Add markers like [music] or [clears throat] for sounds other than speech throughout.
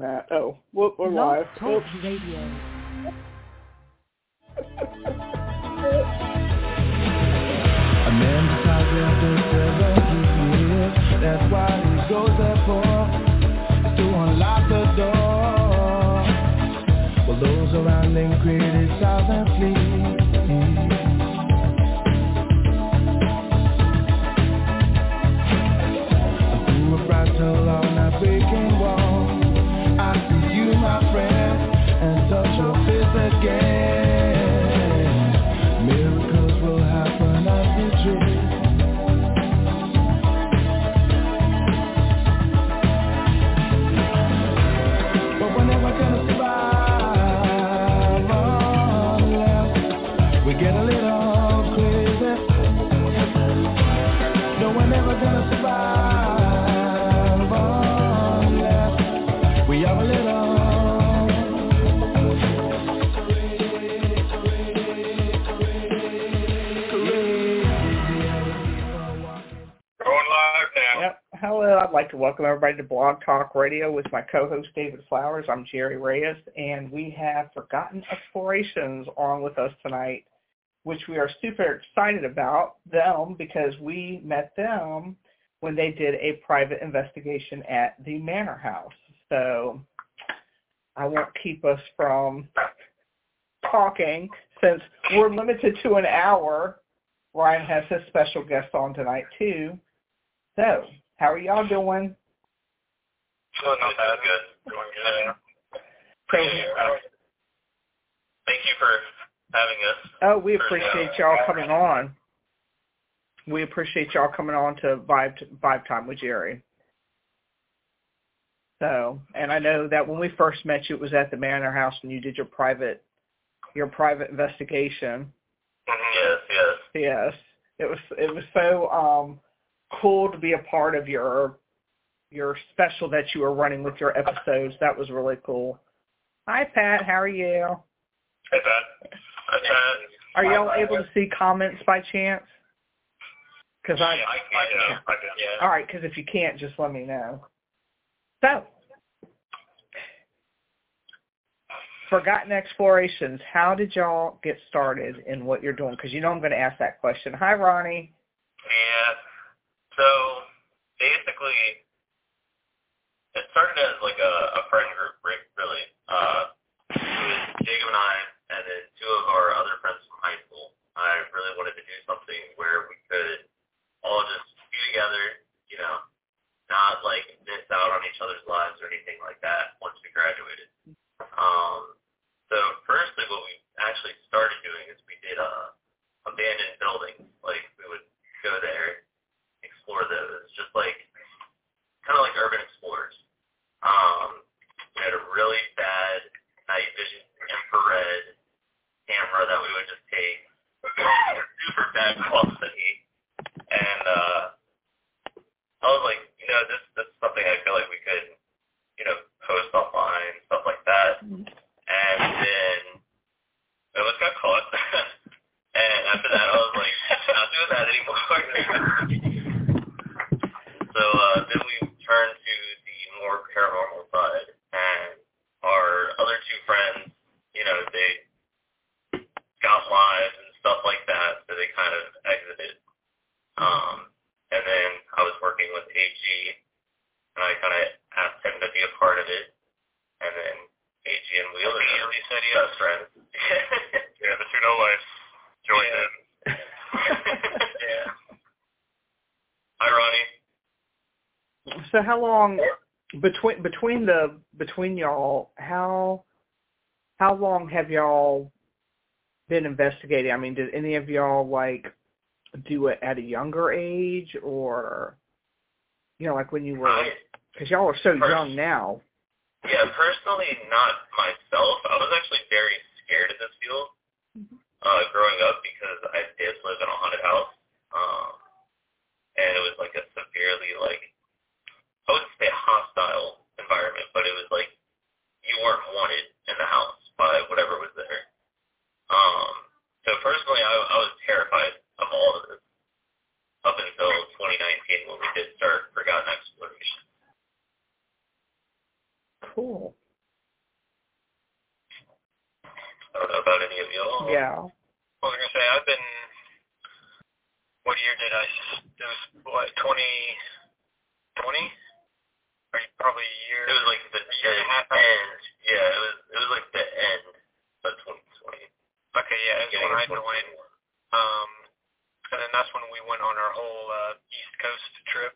that. Oh, we're, we're live. Talk Oops. Radio. A man decides after seven years, that's why he goes there for, to unlock the door. While those around him criticize I'd like to welcome everybody to Blog Talk Radio with my co-host David Flowers. I'm Jerry Reyes, and we have Forgotten Explorations on with us tonight, which we are super excited about them because we met them when they did a private investigation at the Manor House. So I won't keep us from talking since we're limited to an hour. Ryan has his special guest on tonight too. So, how are y'all doing? Doing not bad. Good. Doing good. So, Uh, Thank you for having us. oh, we appreciate y'all coming on. We appreciate y'all coming on to Vibe Vibe Time with Jerry. So, and I know that when we first met you, it was at the Manor House when you did your private your private investigation. Yes, yes. Yes, it was it was so um cool to be a part of your your special that you were running with your episodes. That was really cool. Hi Pat, how are you? Hey, Pat. Hi, Pat. Are y'all able to see comments by chance? Because I, Yeah, I can. I can. Yeah. all right. Because if you can't, just let me know. So, Forgotten Explorations. How did y'all get started in what you're doing? Because you know I'm going to ask that question. Hi, Ronnie. Yeah. So basically, it started as like a, a friend group, really. Uh, it was Jacob and I, and then two of our other friends from high school. I really wanted to do something where we could all just be together, you know, not like miss out on each other's lives or anything like that once we graduated. Um, so firstly, what we actually started doing is we did uh, abandoned buildings. Like we would go there, explore those, just like kind of like urban explorers. Um, we had a really bad night vision infrared camera that we would just take, super bad quality, and uh, I was like, you know, this this is something I feel like we could, you know, post online, stuff like that. And then it was got caught. and after that, I was like, not doing that anymore. so uh, then we turned to the more paranormal side, and our other two friends, you know, they got lives and stuff like that, so they kind of exited. Um, and then I was working with AG, and I kind of asked him to be a part of it, and then AG and Wheeler immediately said yes. Best friends. yeah, the two no life joined in. yeah. Hi, Ronnie. So how long between between the between y'all? How how long have y'all been investigating? I mean, did any of y'all like do it at a younger age, or you know, like when you were? Because y'all are so young now. yeah, personally, not myself. I was actually very scared of this field uh, growing up because I did live in a haunted house, um, and it was like a severely like I wouldn't say hostile environment, but it was like you weren't wanted in the house by whatever was there. Um, so personally, I, I was terrified of all of this up until 2019 when we did start Forgotten Exploration. Cool. Cool. I don't know about any of y'all. Yeah. I was gonna say I've been. What year did I? s- It was what 2020? Or probably a year. It was like the year and a half. end. Yeah, it was it was like the end of 2020. Okay, yeah, it's Beginning when I of joined. 2021. Um, and then that's when we went on our whole uh, East Coast trip.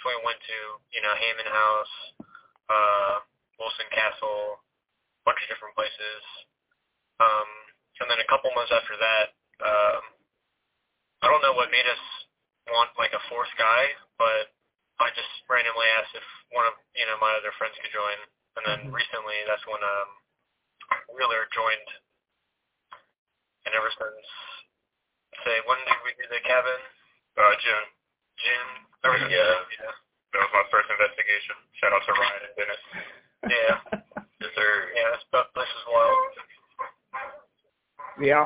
So we went to, you know, Hammond House, uh, Wilson Castle, a bunch of different places. Um, and then a couple months after that, um, I don't know what made us want like a fourth guy, but I just randomly asked if one of, you know, my other friends could join. And then Mhm. recently, that's when um, Wheeler joined. And ever since say when did we do the cabin? Uh, June. June. Ever since Yeah. yeah. That was my first investigation. Shout out to Ryan and Dennis. Yeah. [laughs] Yes, sir. Yeah, this that place is wild. Yeah.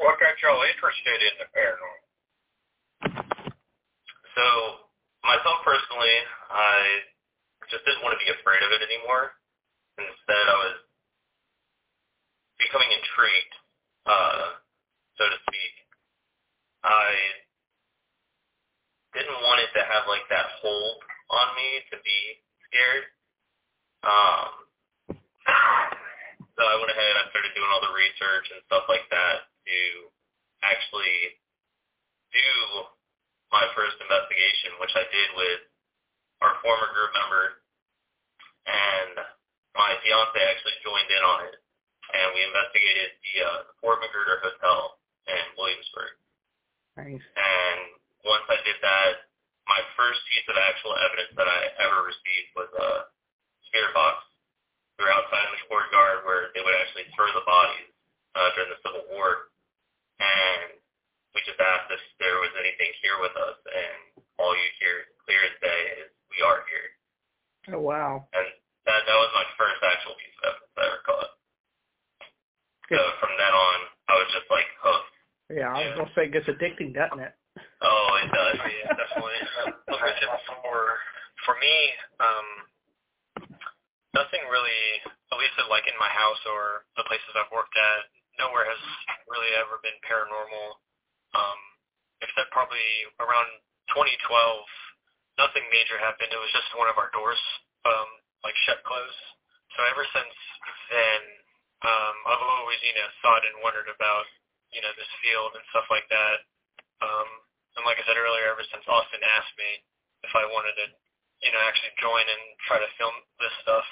What got y'all interested in the paranormal? So myself personally, I just didn't want to be afraid of it anymore. Instead, I was becoming intrigued, uh, so to speak. I didn't want it to have like that hold on me to be scared. Um, so I went ahead. And I started doing all the research and stuff like that to actually do my first investigation, which I did with our former group member, and my fiance actually joined in on it, and we investigated the uh, Fort Magruder Hotel in Williamsburg. Nice. And once I did that, my first piece of actual evidence that I ever received was a spirit box. We were outside in the courtyard where they would actually throw the bodies uh, during the Civil War, and we just asked if there was anything here with us, and all you hear clear as day is we are here. Oh wow. And that that was my first actual piece of evidence I ever caught. So from then on, I was just like hooked. Yeah, I was gonna say it gets addicting, doesn't it? Oh, it does. yeah, definitely. Like I said before, for me, um, nothing really, at least like in my house or the places I've worked at, nowhere has really ever been paranormal. Um, except probably around 2012, nothing major happened. It was just one of our doors, um, like shut closed. So ever since then, um, I've always, you know, thought and wondered about, you know, this field and stuff like that. Um, and like I said earlier, ever since Austin asked me if I wanted to, you know, actually join and try to film this stuff,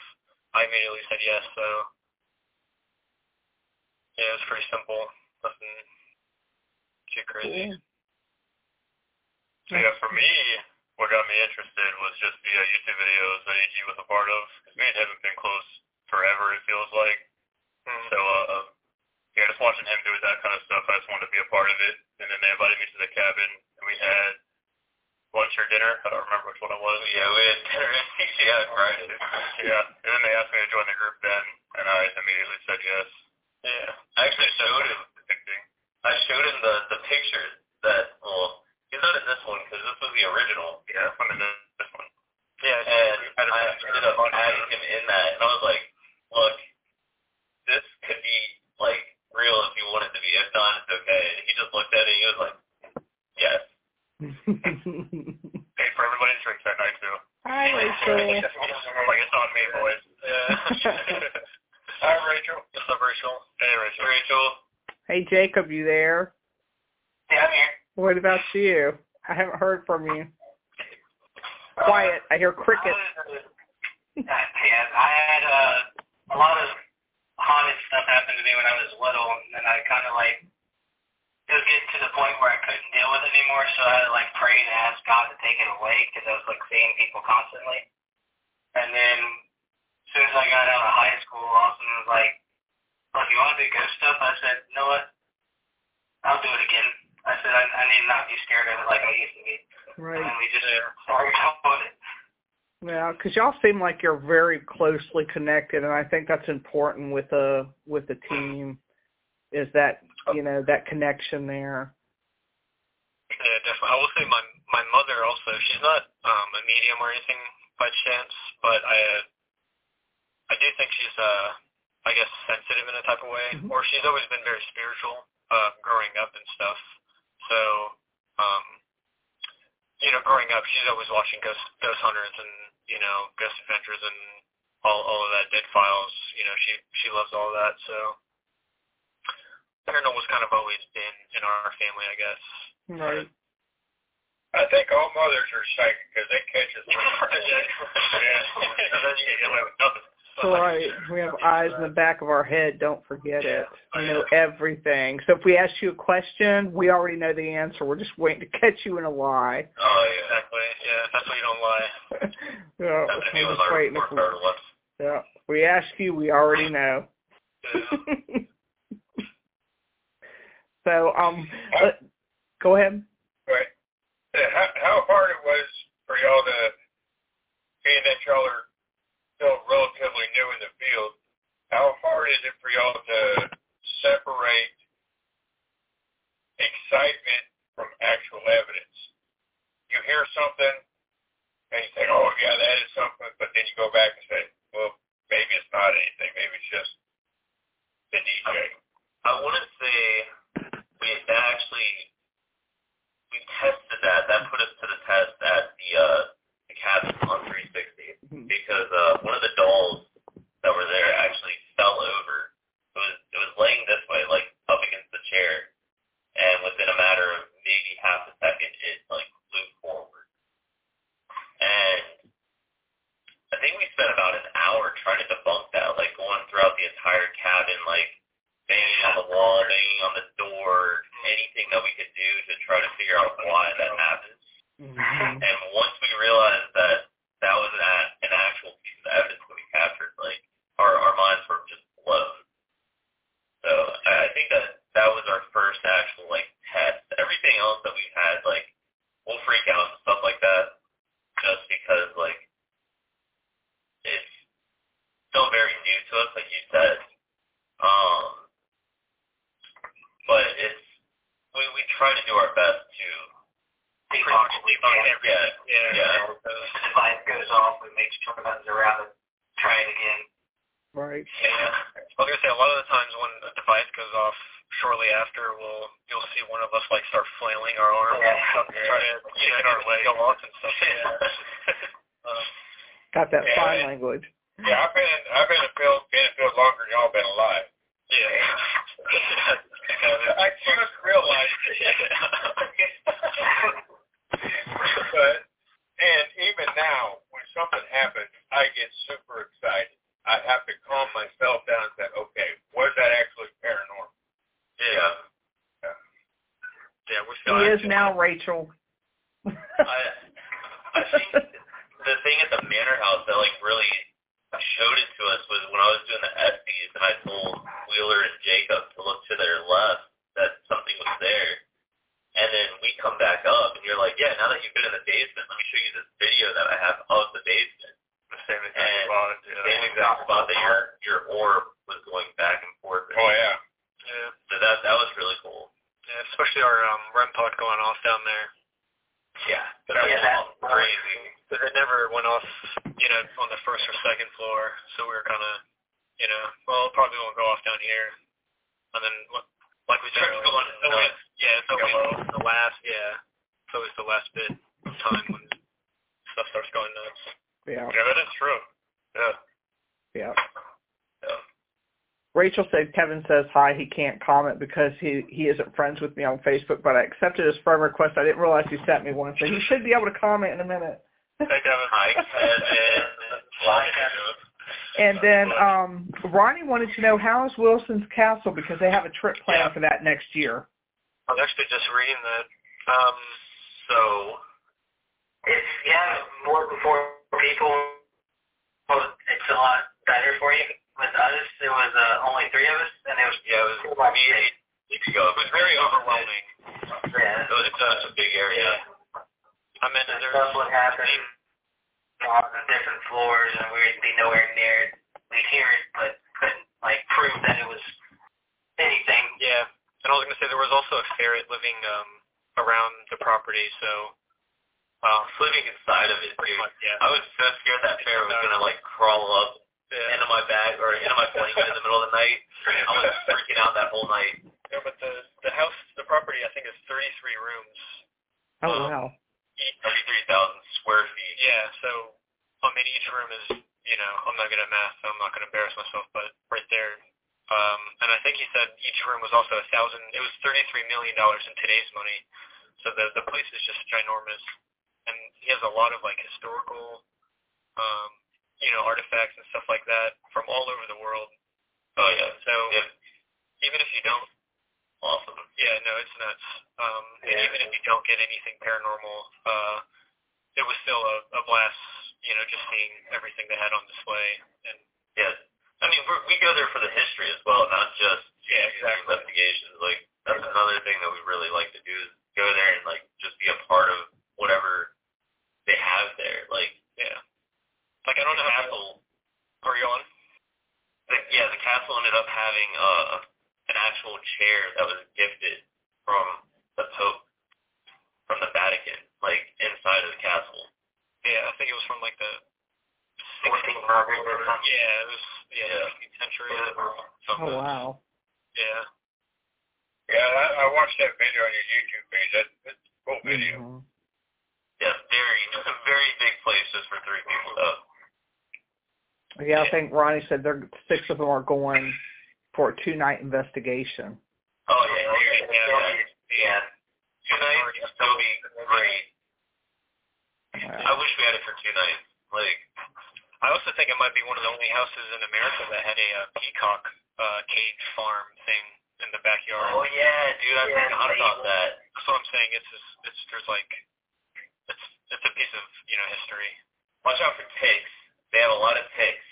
I immediately said yes. So yeah, it was pretty simple. Nothing too crazy. Cool. Yeah, for me, what got me interested was just the uh, YouTube videos that AG was a part of. 'Cause me and him have been close forever, it feels like. So, uh, yeah, just watching him do that kind of stuff, I just wanted to be a part of it. And then they invited me to the cabin, and we had lunch or dinner. I don't remember which one it was. Yeah, we had dinner at TGI Friday. Yeah, and then they asked me to join the group then, and I immediately said yes. Yeah. I actually showed him. I showed him the the pictures that. Well, he's not in this one because this was the original. Yeah, I'm in this one. Yeah, And I ended up adding him in that, and I was like, look, this could be like real if you want it to be. If not, it's okay. And he just looked at it and he was like. Paid for everybody's drinks that night too. Hi, [laughs] Rachel. like it's on me, boys. Yeah. [laughs] Hi, Rachel. What's up, Rachel? Hey, Rachel. Rachel. hey, Jacob, you there? Yeah, I'm here. What about you? I haven't heard from you. Quiet. I hear crickets. Uh, yeah, I had uh, a lot of haunted stuff happen to me when I was little, and then I kind of like it was getting to the point where I couldn't deal with it anymore, so I had to like pray and ask God to take it away because I was like seeing people constantly. And then as soon as I got out of high school, Austin was like, "Look, you want to do ghost stuff?" I said, "You know what? I'll do it again." I said, "I, I need not be scared of it like I used to be." Right. And we just started doing it. Yeah, because y'all seem like you're very closely connected, and I think that's important with a with the team. Is that you know that connection there? Yeah, definitely. I will say my my mother also. She's not um a medium or anything by chance, but I uh, I do think she's uh I guess sensitive in a type of way, Mhm. or she's always been very spiritual uh, growing up and stuff. So, um, you know, growing up, she's always watching Ghost Ghost Hunters and you know Ghost Adventures and all all of that Dead Files. You know, she she loves all that. So, paranormal's kind of always been in our family, I guess. Right. I think all mothers are psychic because they catch us. [laughs] yeah. And then you get away with nothing. Right. We have eyes in the back of our head. Don't forget it. We know everything. So if we ask you a question, we already know the answer. We're just waiting to catch you in a lie. Oh, yeah, exactly. Yeah, that's why you don't lie. [laughs] yeah, That's we're just waiting. our If we, third one. yeah. We ask you, we already know. Yeah. [laughs] so um, let- go ahead. But uh, how, how hard it was for y'all to, being that y'all are still relatively new in the field, how hard is it for y'all to separate excitement from actual evidence? You hear something and you think, oh yeah, that is something, but then you go back and say, well, maybe it's not anything. Maybe it's just the DJ. I wouldn't say we actually we tested that. That put us to the test at the uh the cabin on 360 because uh one of the dolls that were there actually fell over. It was it was laying this way, like up against the chair, and within a matter of maybe half a second, it like flew forward. And I think we spent about an hour trying to debunk that, like going throughout the entire cabin, like banging on the wall, banging on the door, anything that we could do to try to figure out why that happened. Mhm. And once we realized that that was an, an actual piece of evidence that we captured, like our our minds were just blown. So I think that that was our first actual like test. Everything else that we've had, like we'll freak out and stuff like that, just because like it's still very new to us, like you said. Um, but it's we we try to do our best to Be pretty much cautious. leave on everything. Yeah. Yeah. The device goes off, we make sure buttons around it, try it again. Right. Yeah. I was gonna say a lot of the times when a device goes off shortly after, we'll you'll see one of us like start flailing our arms Yeah. and stuff to try to you know, get our leg go off and stuff. Yeah. um, [laughs] Got that Yeah. sign language. Yeah, I've been I've been in the field, been in the field longer than y'all been alive. yeah. [laughs] I just realized [laughs] but and even now, when something happens, I get super excited. I have to calm myself down and say, okay, was that actually paranormal? Yeah. yeah, we He feel is now Rachel. I I think the thing at the manor house that like really showed it to us was when I was doing the SDs and I told Wheeler and Jacob to look to their left that something was there. And then we come back up and you're like, Yeah, now that you've been in the basement, let me show you this video that I have of the basement. the same exact And spot. the Yeah. same exact spot that your your orb was going back and forth. Oh yeah. yeah. So that that was really cool. Yeah, especially our um, REM pod going off down there. Yeah. That Yeah, was that- crazy. Because it never went off, you know, on the first or second floor. So we were kind of, you know, well, it probably won't go off down here. And then, like we said, Starts going it's always, nuts. yeah, it's always the last, yeah, So it's always the last bit of time when stuff starts going nuts. Yeah. Yeah, that is true. Yeah. Yeah. Yeah. Rachel said Kevin says hi. He can't comment because he he isn't friends with me on Facebook, but I accepted his friend request. I didn't realize he sent me one, so he should be able to comment in a minute. Hey, Kevin. Hi, Kevin. Hi, And then um Ronnie wanted to know how is Wilson's Castle because they have a trip planned Yeah. for that next year. I was actually just reading that. Um, So If you have more than four people, well, it's a lot better for you. With us, there was uh, only three of us, and it was yeah, it was me eight weeks ago. it was very overwhelming. yeah. It was it's such a big area. I mean, And there's stuff would happen on different floors, and we'd be nowhere near it. We'd hear it, but couldn't like prove that it was anything. Yeah, and I was gonna say there was also a ferret living um around the property, so uh, Living inside of it, pretty dude. much, yeah. I was so scared that ferret was gonna like crawl up into my bag or into my blanket in the middle of the night. I was freaking out that whole night. Yeah, but the the house, the property, I think is 33 rooms. Oh Um, wow. Each 33,000 square feet. Yeah, so I mean each room is, you know, I'm not good at math, so I'm not going to embarrass myself, but right there. Um, and I think he said each room was also a thousand. It was 33 million dollars in today's money. So the the place is just ginormous, and he has a lot of like historical, um, you know, artifacts and stuff like that from all over the world. Oh yeah. So Yeah. even if you don't Awesome. Yeah, no, it's nuts. Um, and even if you don't get anything paranormal, uh, it was still a, a blast, you know, just seeing everything they had on display. And Yeah. I mean, we're, we go there for the history as well, not just Yeah, exactly. investigations. Like that's another thing that we really like to do is go there and like just be a part of whatever they have there. Like yeah, like I don't know how. castle. Are you on? The, yeah, the castle ended up having uh, an actual chair that was gifted from the Pope from the Vatican, like inside of the castle. Yeah, I think it was from like the 16th or something. Yeah, it was yeah, Yeah. 16th century. Oh wow. Yeah. Yeah, I, I watched that video on your YouTube page. That, that's a cool video. Mhm. Yeah, very [laughs] very big place just for three people though. Yeah, I think Ronnie said they're six of them are going for a two night investigation. Oh yeah, yeah, yeah. yeah. Yeah. Two nights that would be great. I wish we had it for two nights. Like I also think it might be one of the only houses in America that had a uh, peacock uh, cage farm thing in the backyard. Oh yeah, dude, I've Yeah, forgot about that. That's what I'm saying. It's just, it's there's like it's it's a piece of you know history. Watch out for ticks. They have a lot of ticks.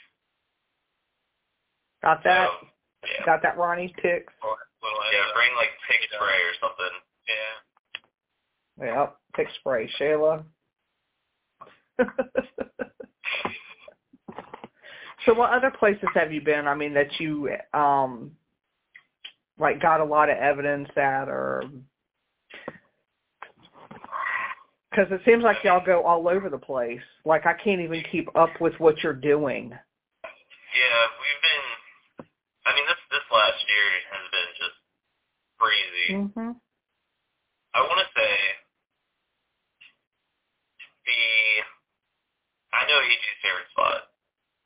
Got that? So, yeah. Got that, Ronnie? Ticks. Or little Yeah, bring like tick spray or something. yeah. Yep. Tick spray. Shayla. [laughs] so what other places have you been? I mean, that you um like got a lot of evidence at, or because it seems like y'all go all over the place. Like I can't even keep up with what you're doing. Yeah, we've been. I mean, this this last year has been just crazy. Mhm. I want to say the. I know AG's favorite spot.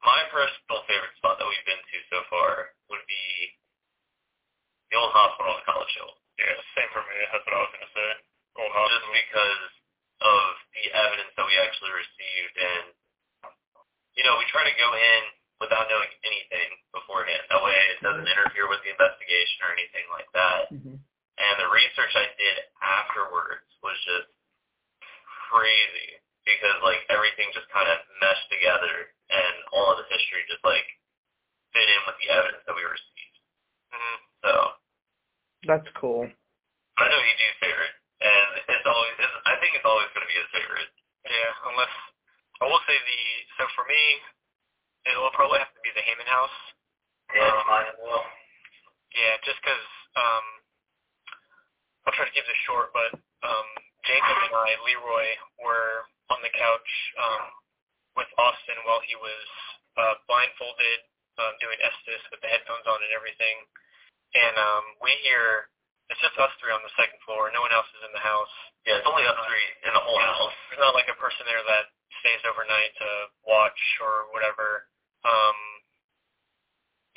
My personal favorite spot that we've been to so far would be the old hospital on College Hill. Yeah, same for me. That's what I was gonna say. Old hospital. Just because of the evidence that we actually received, and you know, we try to go in without knowing anything beforehand. That way, it doesn't interfere with the investigation or anything like that. Mhm. And the research I did afterwards was just crazy because like everything just kind of meshed together and all of the history just like fit in with the evidence that we received. hmm So That's cool. I know AG's favorite, and it's always it's, I think it's always going to be his favorite. Yeah, unless I will say the so for me, it will probably have to be the Heyman House. Yeah, mine as well. Yeah, just 'cause um, I'll try to keep this short, but um, Jacob and I, Leroy, were on the couch um, with Austin while he was uh, blindfolded, um, doing Estes with the headphones on and everything, and um, we hear it's just us three on the second floor. No one else is in the house. Yeah, it's only us three in the whole house. There's not like a person there that stays overnight to watch or whatever. Um,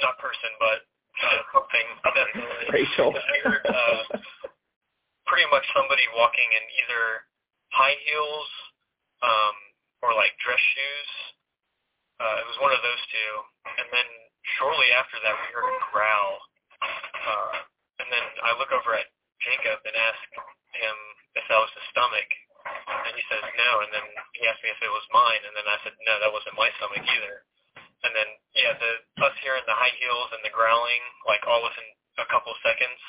not person, but uh, something. That Rachel. Uh, pretty much somebody walking in either high heels um, or like dress shoes. Uh, it was one of those two. And then shortly after that, we heard a growl. Uh, and then I look over at Jacob and ask him if that was his stomach. And he says no. And then he asked me if it was mine. And then I said, no, that wasn't my stomach either. And then, yeah, the us hearing the high heels and the growling, like all within a couple of seconds,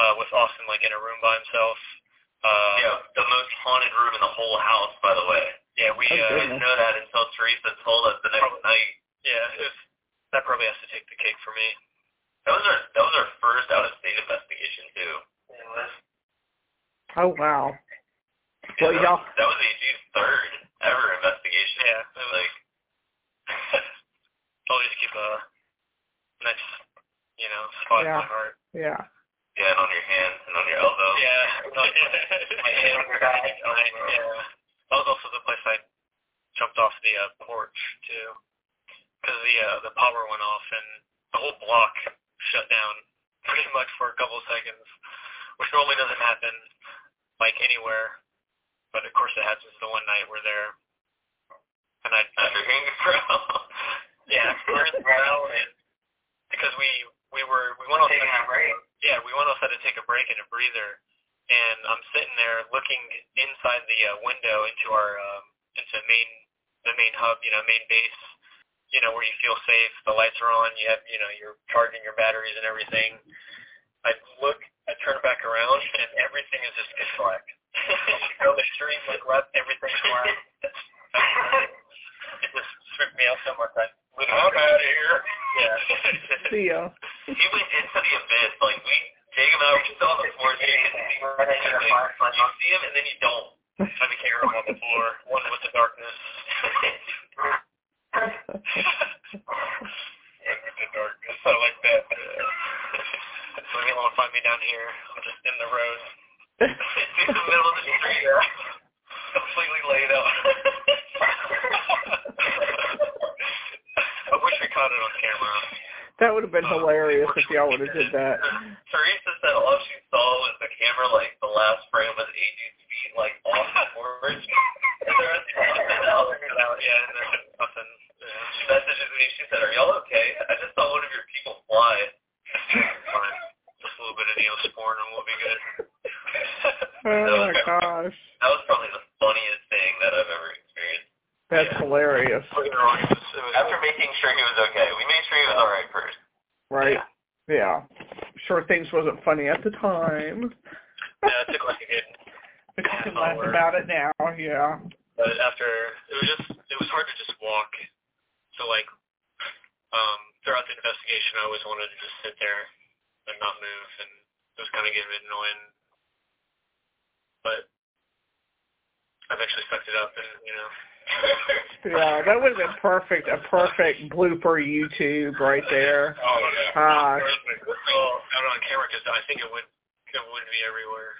uh, with Austin like in a room by himself. Uh, Yeah, the most haunted room in the whole house, by the way. yeah, we, Oh, uh, didn't know that until Teresa told us the next Probably. night. yeah, it was, that probably has to take the cake for me. That was our that was our first out of state investigation too. It. Oh wow. Well, that, y'all. was, that was AG's third ever investigation. Yeah, it was Like [laughs] always keep a nice, you know, spot Yeah. in my heart. Yeah. Yeah, and on your hands and on your elbows. Yeah. [laughs] My hand on your back. yeah. That was also the place I jumped off the uh, porch too, because the uh, the power went off and the whole block shut down [laughs] pretty much for a couple of seconds, which normally doesn't happen like anywhere, but of course it happens the one night we're there, and I After hearing the growl. Yeah we're in the ground and because we we were we went Taking a break. yeah, we went outside to take a break and a breather, and I'm sitting there looking inside the uh, window into our um, into main the main hub, you know, main base, you know, where you feel safe. The lights are on. You have, you know, you're charging your batteries and everything. I look, I turn back around, and everything is just pitch black. [laughs] you know, the street like left, everything's [laughs] black. it just freaked me out so much. I I'm out of here. yeah. See ya. [laughs] he went into the abyss. Like we, Jacob and I were just on the floor. You can see, Right into the firefly. you see him and then you don't. I became a on the floor, one with the darkness. Into [laughs] the darkness. I like that. So if anyone find me down here, I'm just in the road. [laughs] in the middle of the street, completely laid out. I caught it on camera. That would have been um, hilarious if y'all would have did that. [laughs] Teresa said all she saw was the camera, like the last frame [laughs] was AJ's feet, like off the forward. And the rest of it out. Yeah, and there's nothing. Yeah. She messages me. She said, "Are y'all okay? I just saw one of your people fly." Fine. Just a little bit of neosporin and we'll be good. [laughs] Oh my gosh. That was probably the funniest thing that I've ever That's hilarious. Don't get me wrong, it was, it was, After making sure he was okay, we made sure he was all right first. Right? Yeah. Sure things wasn't funny at the time. yeah, it took like a good you can laugh about it now, yeah. but after it was just it was hard to just walk. So like um throughout the investigation I always wanted to just sit there and not move and it was kinda getting a bit annoying. But I eventually sucked it up and, you know Yeah, that have been perfect, a perfect blooper YouTube right there. Oh, yeah. Ah. Perfect. well, out on camera because I think it would it would be everywhere.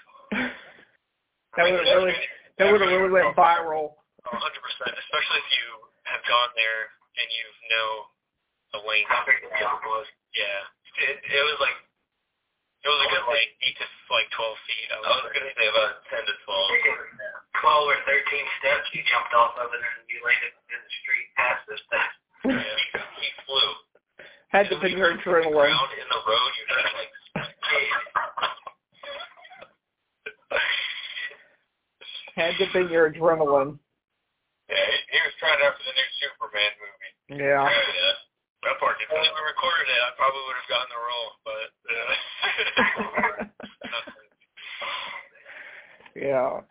That would have really that would have really went viral. Hundred percent, especially if you have gone there and you know the it was. Yeah, It, it was like it was a good like eight to like twelve feet. I I was was gonna say about ten to twelve. Twelve or thirteen steps you jumped off of it and you landed in the street past this thing. [laughs] yeah. He flew. Had to When be you your hit the adrenaline. ground in the road, you heard like. [laughs] Had to be your adrenaline. Yeah, he, he was trying out for the new Superman movie. Yeah. yeah. That part If we recorded it, I probably would have gotten the role, but uh, [laughs] yeah.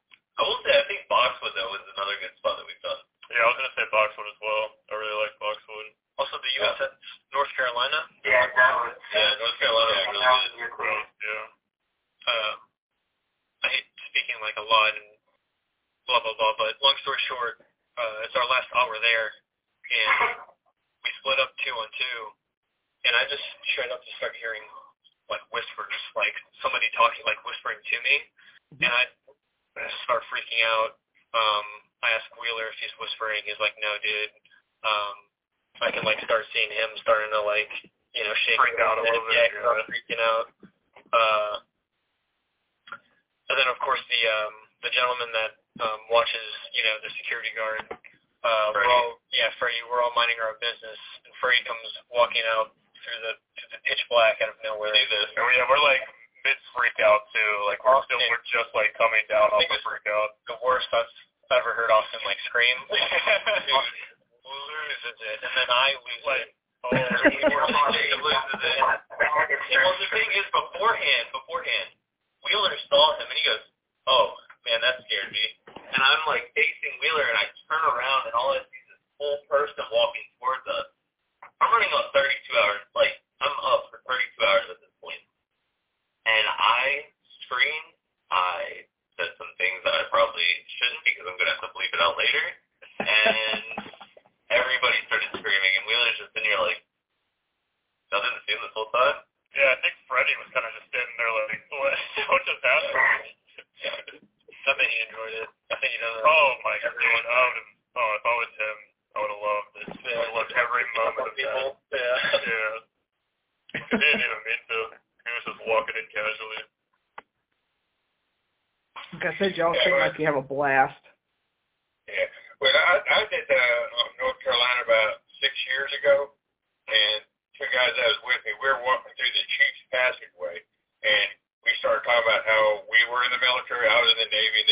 I will say, I think Boxwood though was another good spot that we've done. yeah, I was gonna say Boxwood as well. I really like Boxwood. Also, the USS North Carolina. Yeah, that was. Yeah, North Carolina was really that was good. your. Yeah. Uh, I hate speaking like a lot and blah blah blah, but long story short, uh, it's our last hour there, and we split up two on two, and I just straight up just start hearing like whispers, like somebody talking, like whispering to me, and I start freaking out. Um, I ask Wheeler if he's whispering. He's like, no, dude. Um, I can like start seeing him starting to like, you know, shake Freak out a little bit, Yeah, yeah. freaking out. Uh, and then of course the um, the gentleman that um, watches, you know, the security guard. Uh, we're all yeah, Freddie. We're all minding our own business, and Freddie comes walking out through the through the pitch black out of nowhere. Do this. And we, yeah, we're like mid freak out too. Like we're still we're just like coming down off the freak out. the worst I've ever heard Austin like scream. [laughs] loses it, and then I lose it. Oh, [laughs] Jacob loses it. Well, the thing is, beforehand, beforehand, Wheeler saw him and he goes, "Oh man, that scared me." And I'm like facing Wheeler, and I turn around, and all I see is this full person walking towards us. I'm running on 32 hours, like I'm up for 32 hours at this and I screamed. I said some things that I probably shouldn't because I'm going to have to bleep it out later. And [laughs] everybody started screaming, and Wheeler's just been here like, nothing to didn't see this whole time? Yeah, I think Freddie was kind of just sitting there like, [laughs] what, just happened? [laughs] I think he enjoyed it. I think he does. Oh, my God. Everyone out of said y'all yeah, seem well, like you have a blast. Yeah. Well, I, I did that uh, North Carolina about six years ago, and two guys that was with me, we were walking through the Chiefs Passageway, and we started talking about how we were in the military. I was in the Navy, and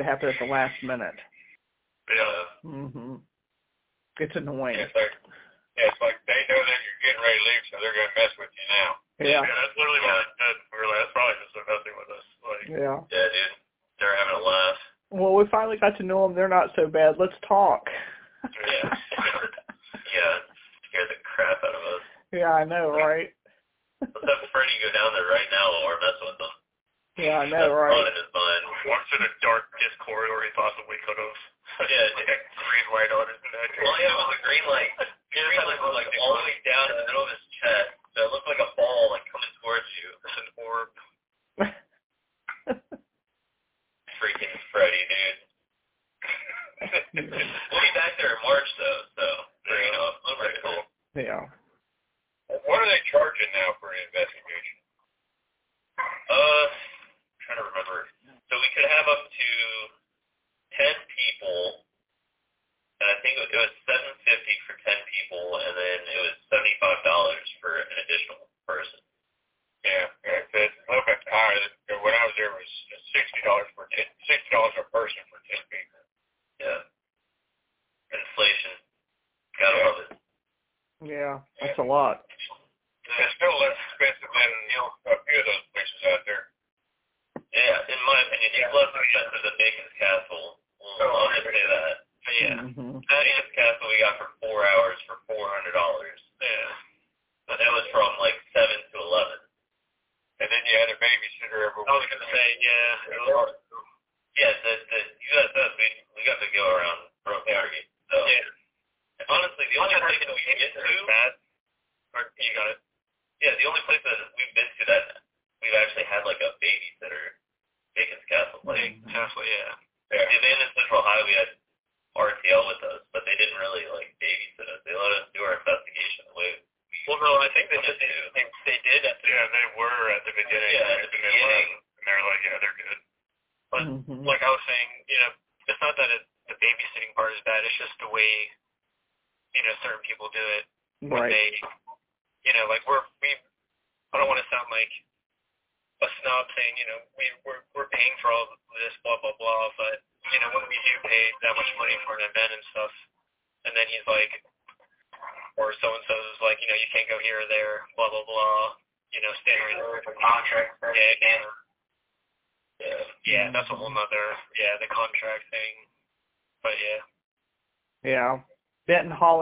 to happen at the last minute. Yeah. Mhm. It's annoying. It's like, it's like they know that you're getting ready to leave, so they're gonna mess with you now. Yeah. Yeah, that's literally yeah. what I did. We were like, that's probably just messing with us. Like, yeah. Yeah, dude. They're having a laugh. Well, we finally got to know them. They're not so bad. Let's talk. yeah. [laughs] yeah. Scared the crap out of us. [laughs] Yeah, I know, right?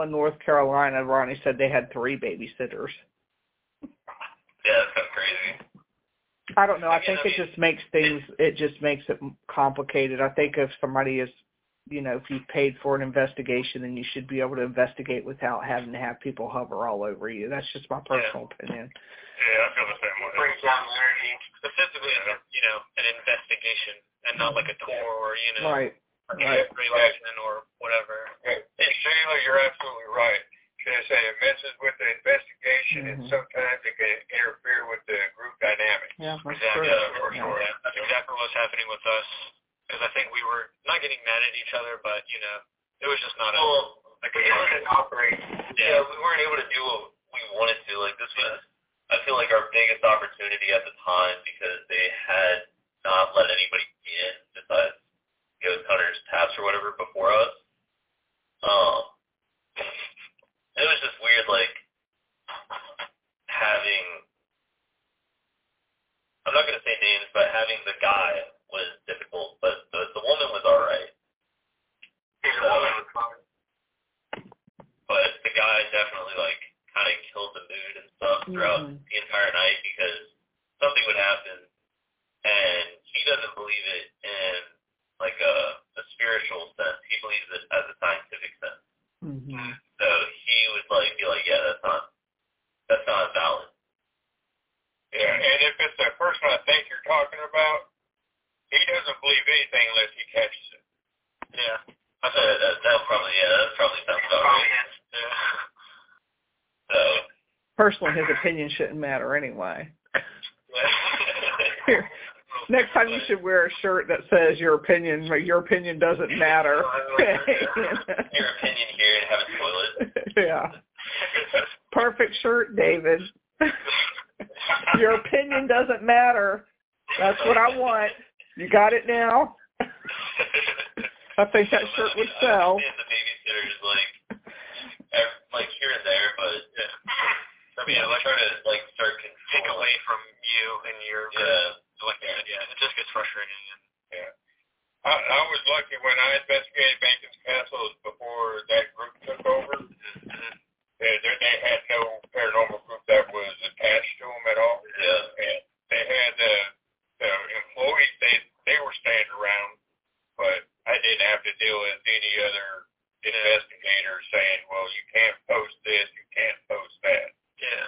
North Carolina, Ronnie said they had three babysitters. Yeah, that's kind of crazy. I don't know. I Again, think I it just makes things. It just makes it complicated. I think if somebody is, you know, if you've paid for an investigation, then you should be able to investigate without having to have people hover all over you. That's just my personal opinion. Yeah, I feel the same way. Brings down the energy. Specifically, as a, you know, an investigation and not like a tour or you know Right. relation or whatever. And Sheila, you're absolutely right. Should I say it messes with the investigation and Mhm. sometimes it can interfere with the group dynamic. Yeah, that's Exactly. true. Yeah, for sure. Yeah, that's exactly what was happening with us. Because I think we were not getting mad at each other, but you know, it was just not a Well, like we couldn't operate. Yeah, Yeah. we weren't able to do what we wanted to. Like this was, I feel like our biggest opportunity at the time because they had not let anybody in besides Ghost Hunters Taps or whatever before us. Um, it was just weird, like having. I'm not gonna say names, but having the guy was difficult, but the the woman was all right. Here's a woman with fun. but the guy definitely like kind of killed the mood and stuff throughout Mhm. the entire night because something would happen and he doesn't believe it in like a, a spiritual sense. He believes it as a scientific sense. hmm So he would like be like, yeah, that's not that's not valid. Yeah, and if it's that person I think you're talking about, he doesn't believe anything unless he catches it. yeah. I said that that probably yeah, that probably sounds about Probably right. is. Yeah. So Personally, his shouldn't matter anyway. [laughs] Next time you should wear a shirt that says your opinion, your opinion doesn't matter. [laughs] your opinion here and have a toilet. yeah. Perfect shirt, David. [laughs] your opinion doesn't matter. That's what I want. You got it now? I think that shirt would sell. understand the babysitters like ev- like here and there, but yeah. I mean, I try to like start Take controlling. away from you and your Yeah. like you said, yeah, it just gets frustrating. And, I, I was lucky when I investigated Bacon's Castle before that group took over. They, they, they had no paranormal group that was attached to them at all. Yeah. And they had the, the employees, they, they were staying around, but I didn't have to deal with any other investigators saying, well, you can't post this, you can't post that. yeah.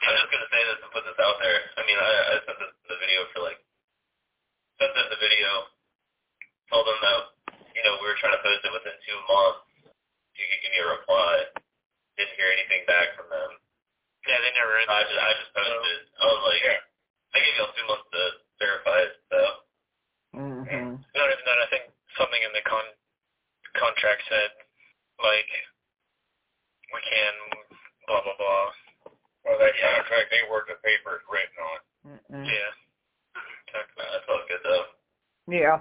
I'm just gonna say this and put this out there. I mean, I, I sent the, the video for like sent them the video, told them that you know we were trying to post it within two months. You could give me a reply. Didn't hear anything back from them. Yeah, they never. I just I just posted. it. I was like, Yeah. I gave y'all two months to verify it. So hmm Not even that. I think something in the con contract said like we can blah blah blah. Well, that contract ain't worth the paper it's written on. Mm-mm. Yeah. uh, that's all good though. Yeah.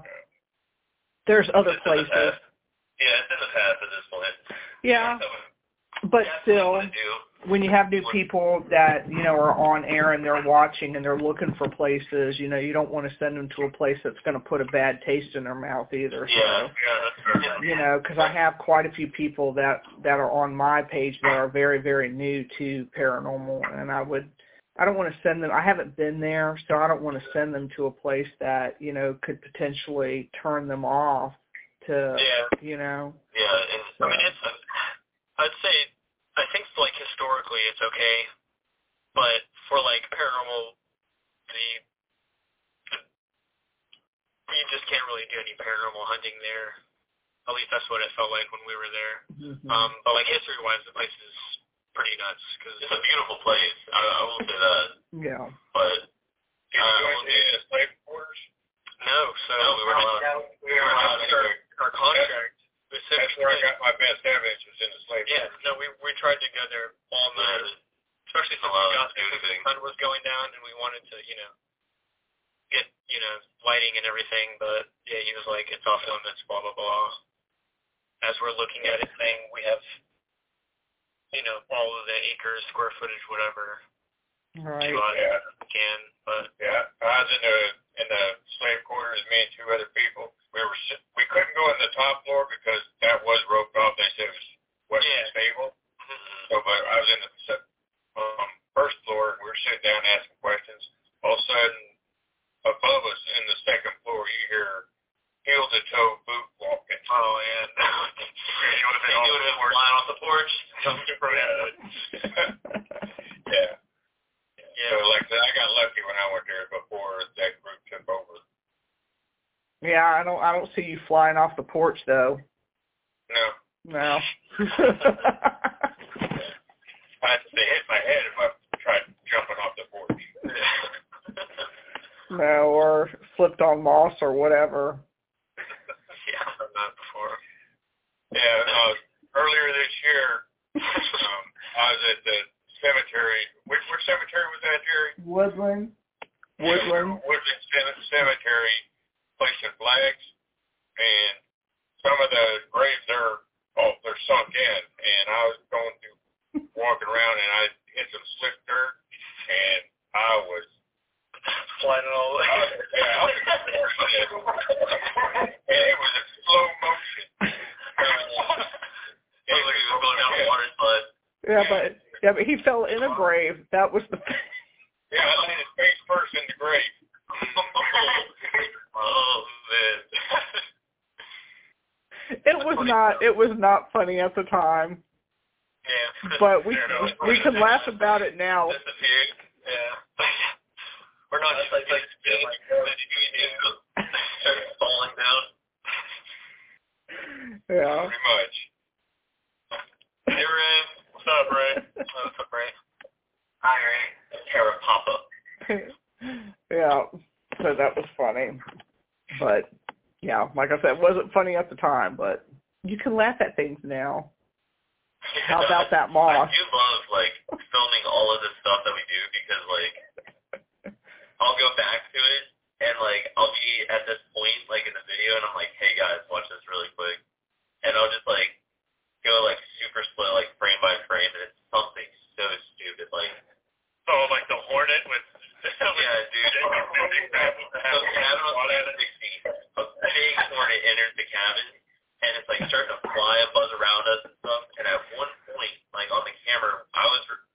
There's other It's places. Yeah, it's in the past at this point. Yeah, So, uh, but that's still, when you have new people that you know are on air and they're watching and they're looking for places, you know, you don't want to send them to a place that's going to put a bad taste in their mouth either. Yeah, So, yeah, that's you know, because I have quite a few people that that are on my page that are very very new to paranormal, and I would. I don't want to send them. I haven't been there, so I don't want to send them to a place that you know could potentially turn them off to Yeah. you know. Yeah, and I mean, it's. I'd say I think like historically it's okay, but for like paranormal, the, the you just can't really do any paranormal hunting there. At least that's what it felt like when we were there. Mhm. Um, but like history-wise, the place is pretty nuts because it's a beautiful place. I, I will say that. yeah. But Did you Uh, go into slave quarters? no, so no, we were not. We were not our, our contract That's specifically. where I got my best evidence was in the slave Yeah, quarters. no, we we tried to go there all night, especially since A lot we of got there, since the sun was going down, and we wanted to, you know, get you know lighting and everything. But yeah, he was like, it's off limits, blah blah blah. As we're looking at it, saying we have, you know, all of the acres, square footage, whatever, Right. Yeah. can. But Yeah, I was in the in the slave quarters Me and two other people. We were we couldn't go in the top floor because that was roped off. They said it was wasn't Yeah. stable. Mhm. So, but I was in the um, first floor. We were sitting down asking questions. All of a sudden, above us in the second floor, you hear heel to toe boot walking. Oh man. [laughs] you would have been, you would have been flying off the porch. Jumping from it. yeah. Yeah. So, like I said, I got lucky when I went there before that group took over. Yeah, I don't I don't see you flying off the porch though. No, No. [laughs] I'd say hit my head if I tried jumping off the porch. [laughs] no, or slipped on moss or whatever. Yeah, done that before. Yeah, uh, earlier this year, um, I was at the cemetery. Which, which cemetery was that, Jerry? Woodland. Woodland. Woodland Cem- Cemetery, placing flags, and some of the graves there, oh, they're sunk in, and I was going through, walking around, and I hit some slick dirt, and I was Flying all the [laughs] way. Yeah, I was- [laughs] and it was in slow motion. It was like he was going down a water slide. Yeah, but yeah, but he fell in a grave. That was the Yeah, I landed face first in the grave. [laughs] oh man. it was not it was not funny at the time. yeah. But we [laughs] we can laugh about it now. Disappeared. Yeah. We're not just like like being like started falling down. Yeah. Pretty much. Hey Ray, what's up, Ray? Oh, what's up, Ray? Hi, Ray. Tara Papa. yeah. So that was funny. But yeah, like I said, it wasn't funny at the time, but you can laugh at things now. How about that moss? do love like filming all of the stuff that we do because like I'll go back to it and like I'll be at this point like in the video and I'm like, hey guys, watch this really quick, and I'll just like go like super slow, like frame by frame, and it's something so stupid like. Oh, like the Hornet with. Yeah, dude. So cabin on 16, a big hornet enters the cabin, and it's like starting to fly and buzz around us and stuff. And at one point, like on the camera, I was re-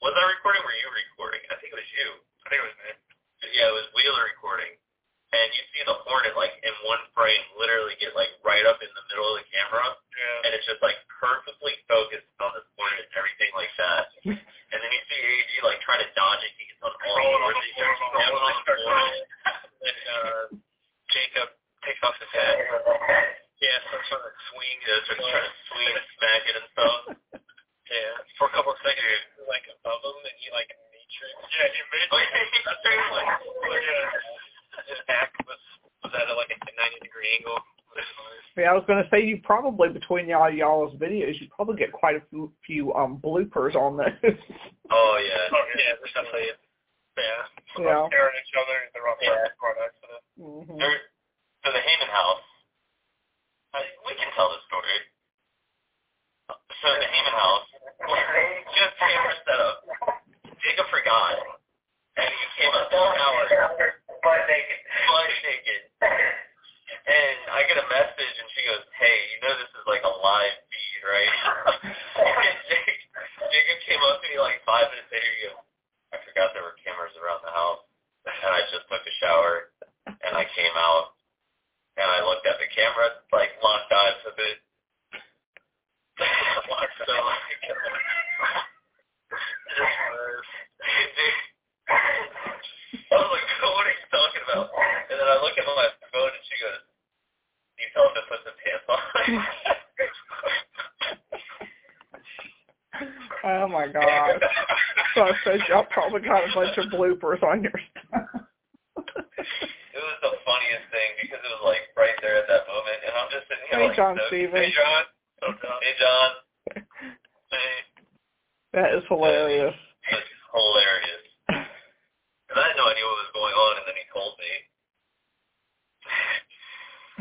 was I recording? Were you recording? I think it was you. I think it was me. Yeah, it was Wheeler recording. And you see the hornet like in one frame, literally get like right up in the middle of the camera, Yeah. and it's just like perfectly focused on this hornet and everything like that. And then you see AG like trying to dodge it. He gets on all Rolling on fours. the He starts floor, rolling on the starts floor. rolling. And uh, Jacob takes off his hat. Yeah, starts trying to swing. Yeah, starts trying to swing and smack it and stuff. Yeah, for a couple of seconds, you're like above him, and he like matrix. Yeah, he made Oh, yeah, he started, like, Yeah. his back was was at a, like a 90 degree angle. Yeah, I was gonna say you probably between y'all y'all's videos you probably get quite a few, few um bloopers on those. Oh yeah. Oh, yeah, there's definitely yeah. Yeah. Staring at each other in the rough Yeah. car accident. hmm There, so the Heyman house. I, we can tell the story. So the Heyman house, just camera setup. Jacob forgot, and he came up to the tower, Butt naked. butt naked. And I get a message, and she goes, "Hey, you know this is like a live feed, right?" and Jacob, Jacob came up to me like five minutes later. He goes, "I forgot there were cameras around the house, and I just took a shower, and I came out, and I looked at the camera, like locked eyes with it. [laughs] so [laughs] I was like, [laughs] what are you talking about? And then I look at my phone and she goes, you tell him to put the pants on. Oh my god. So I said y'all probably got a bunch of bloopers on your just sitting here Hey, John so- Stevens. Hey John. Hey John. Hey. that is hilarious. It's hilarious. And I had no idea what was going on, and then he told me.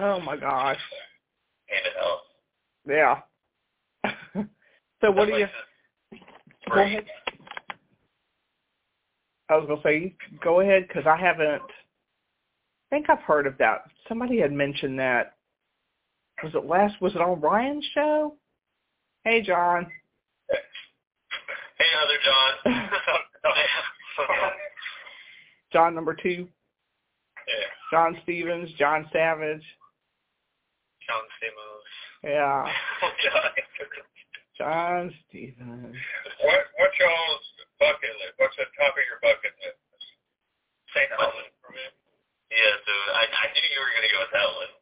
Oh my gosh. Came to house. Yeah. so what do you go ahead. I was gonna say go ahead because I haven't think I've heard of that. Somebody had mentioned that. Was it last? Was it on Ryan's show? Hey, John. Hey, other John. [laughs] John number two. Yeah. John Stevens, John Savage. John Stamos. Yeah. John. [laughs] John Stevens. What what's y'all's bucket list? What's the top of your bucket list? St. Albans for me. Yeah, so I, I knew you were going to go with that one.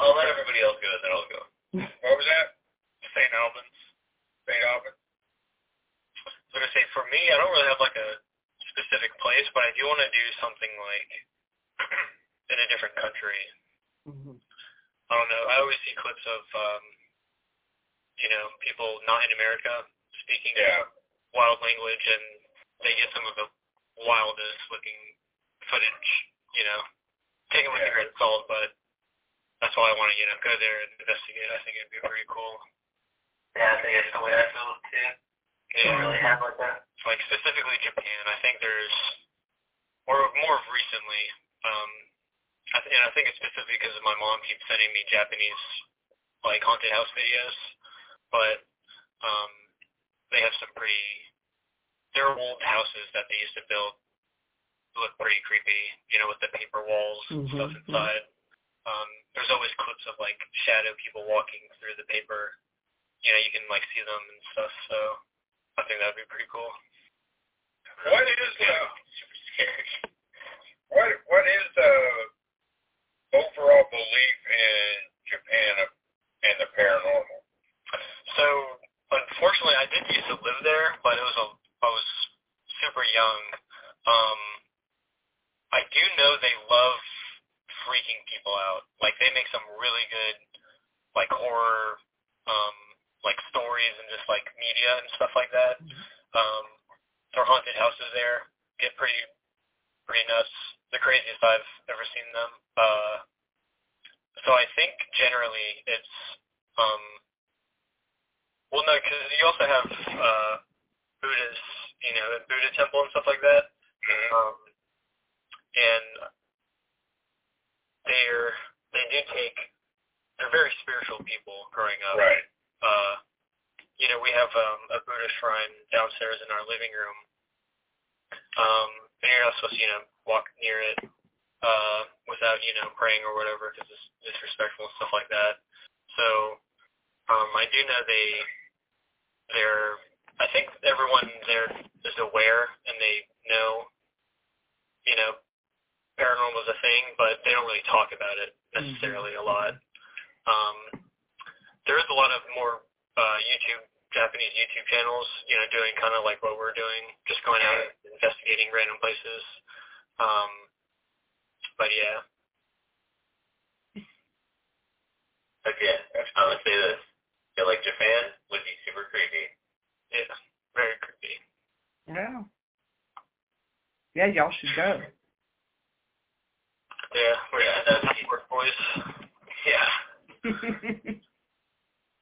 I'll, let everybody else go, and then I'll go. [laughs] What was that? St. Albans. St. Albans. I was gonna say for me, I don't really have like a specific place, but I do want to do something like [clears throat] in a different country. Mhm. I don't know. I always see clips of, um, you know, people not in America speaking Yeah. wild language, and they get some of the wildest looking footage. You know, take it with a Yeah. grain of salt, but that's why I want to, you know, go there and investigate. I think it'd be pretty cool. Yeah, I think it's the way I feel too. Yeah. don't really have like that. like specifically Japan, I think there's, or more of recently, um, I th- and I think it's specifically because my mom keeps sending me Japanese like haunted house videos, but um, they have some pretty, they're old houses that they used to build look pretty creepy, you know, with the paper walls and stuff Mhm, mhm. Um, there's always clips of like shadow people walking through the paper. You know, you can like see them and stuff. So I think that'd be pretty cool. What is uh Super [laughs] scary. what what is uh overall belief in Japan and the paranormal? So unfortunately, I did used to live there, but it was a I was super young. Um, I do know they love freaking people out. Like they make some really good like horror um like stories and just like media and stuff like that. Um their haunted houses there get pretty pretty nuts. The craziest I've ever seen them. Uh so I think generally it's um well no, because you also have uh Buddhist, you know, Buddha temple and stuff like that. Um and they're they do take they're very spiritual people growing up. Right. Uh you know, we have um a Buddha shrine downstairs in our living room. Um and you're not supposed to, you know, walk near it uh without, you know, praying or whatever because it's disrespectful and stuff like that. So um I do know they they're I think everyone there is aware and they know you know paranormal is a thing, but they don't really talk about it necessarily a lot. Um, there is a lot of more uh, YouTube, Japanese YouTube channels, you know, doing kind of like what we're doing, just going out and investigating random places. Um, but yeah, Okay, I'm gonna say this. Yeah, like Japan would be super creepy. yeah, very creepy. Yeah. Yeah, y'all should go. Yeah, we're at that work boys. Yeah. [laughs]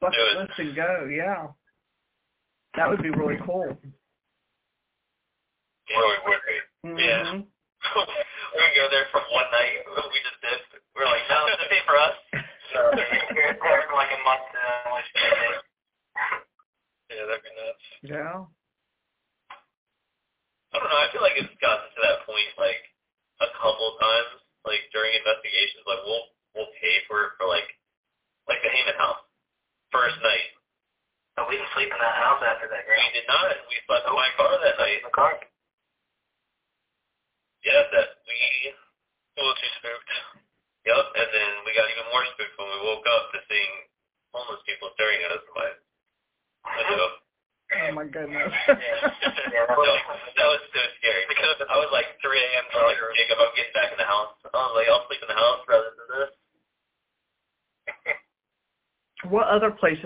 Bucket Do it. list and go. Yeah. That would be really cool.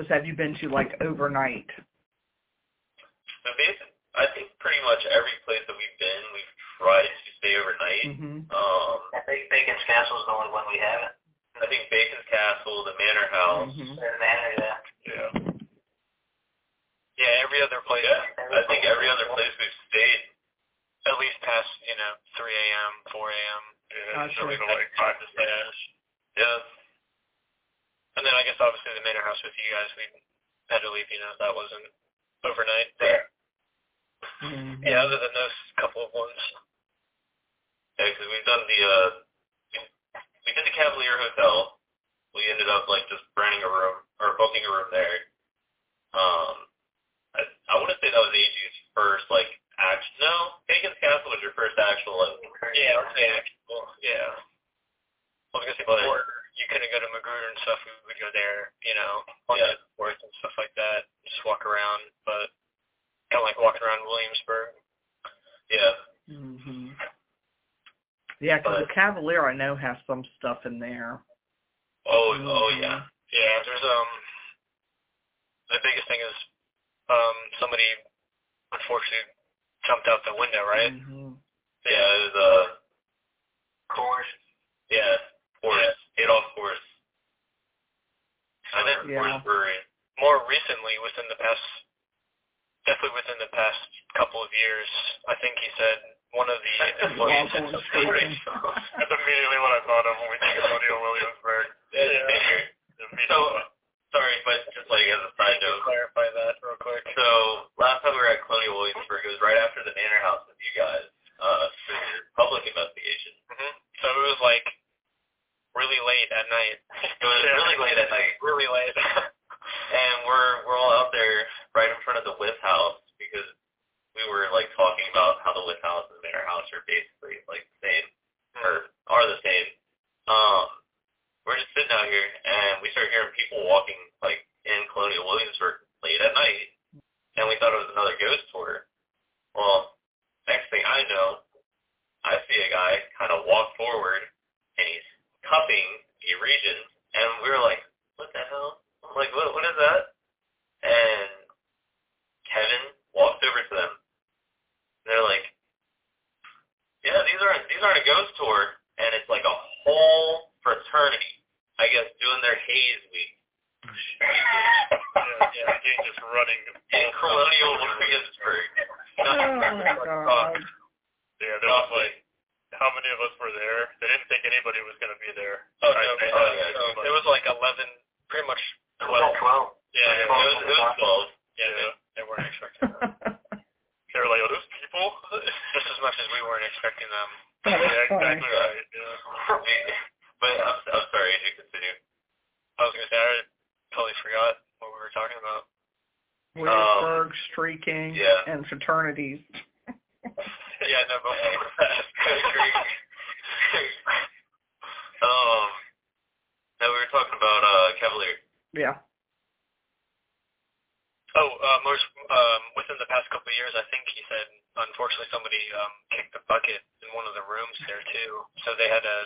Places have you been to like overnight? So basically, I think pretty much every place that we've been, we've tried to stay overnight. Mhm. Um, I think Bacon's Castle is the only one we haven't. I think Bacon's Castle, the Manor House. Mhm. The manor, yeah. Yeah. Yeah, every other place, Yeah. I think every other place we've stayed. at least past, you know, 3 a.m., 4 a.m., Yeah, Oh, it's sure. really like five to six. Yeah. Yeah. And then I guess obviously the manor house with you guys, we had to leave. You know, that wasn't overnight. Yeah. Mhm. Yeah, other than those couple of ones. Yeah, because we've done the uh, we, we did the Cavalier Hotel. We ended up like just renting a room or booking a room there. Um, I, I want to say that was AG's first like act. No, Bacon's Castle was your first actual like. Yeah, yeah, well, yeah. I was gonna say before you couldn't go to Magruder and stuff, we would go there, you know, on Yeah. the fourth and stuff like that, just walk around. But kind of like walking around Williamsburg. Yeah. Mhm. Yeah, because the Cavalier I know has some stuff in there. Oh, oh Mhm. yeah. Yeah, there's um the biggest thing is um somebody unfortunately jumped out the window, right? Mhm. Yeah, it was uh, Coors. yeah, Forrest, Adolf Forrest. And then Yeah. Forrest Brewery. More recently, within the past, definitely within the past couple of years, I think he said one of the [laughs] employees had Walpole something That's immediately what I thought of when we think of Rodeo Williamsburg. Yeah. So, sorry, but just like as a side note, clarify that real quick. So last time we were at Colonial Williamsburg, it was right after the Manor House with you guys uh, for your public investigation. hmm So it was like really late at night. [laughs] It was really late at night, really late. [laughs] and we're we're all out there right in front of the Wythe House because we were like talking about how the Wythe House and the Manor House are basically like the same or are the same. Um, we're just sitting out here and we start hearing people walking like in Colonial Williamsburg late at night, and we thought it was another ghost tour. Well, next thing I know, I see a guy kind of walk forward and he's cuffing a region, and we were like, "What the hell? I'm like, what? What is that?" And Kevin walks over to them. They're like, "Yeah, these aren't these aren't a ghost tour, and it's like a whole fraternity, I guess, doing their haze week yeah, yeah, he's [laughs] just running. in Colonial Williamsburg." Oh my [laughs] god. Yeah, there was like, how many of us were there? They didn't think anybody was going to be there. Oh, I- no, I- oh, yeah, but- it was like 11, pretty much It was at 12. Yeah, It was, it was twelve. yeah, Yeah. they, they weren't expecting that. [laughs] They were like, oh, those people? [laughs] Just as much as we weren't expecting them. That [laughs] yeah, is funny. exactly right. Yeah. but I'm, I'm sorry, you continue. I was gonna say I totally forgot what we were talking about. Williamsburg, um, streaking, yeah. and fraternities. Yeah, no, before that. um, no, we were talking about uh Cavalier. Yeah. Oh, uh, most um, within the past couple of years, I think he said unfortunately somebody um, kicked the bucket in one of the rooms there too, so they had to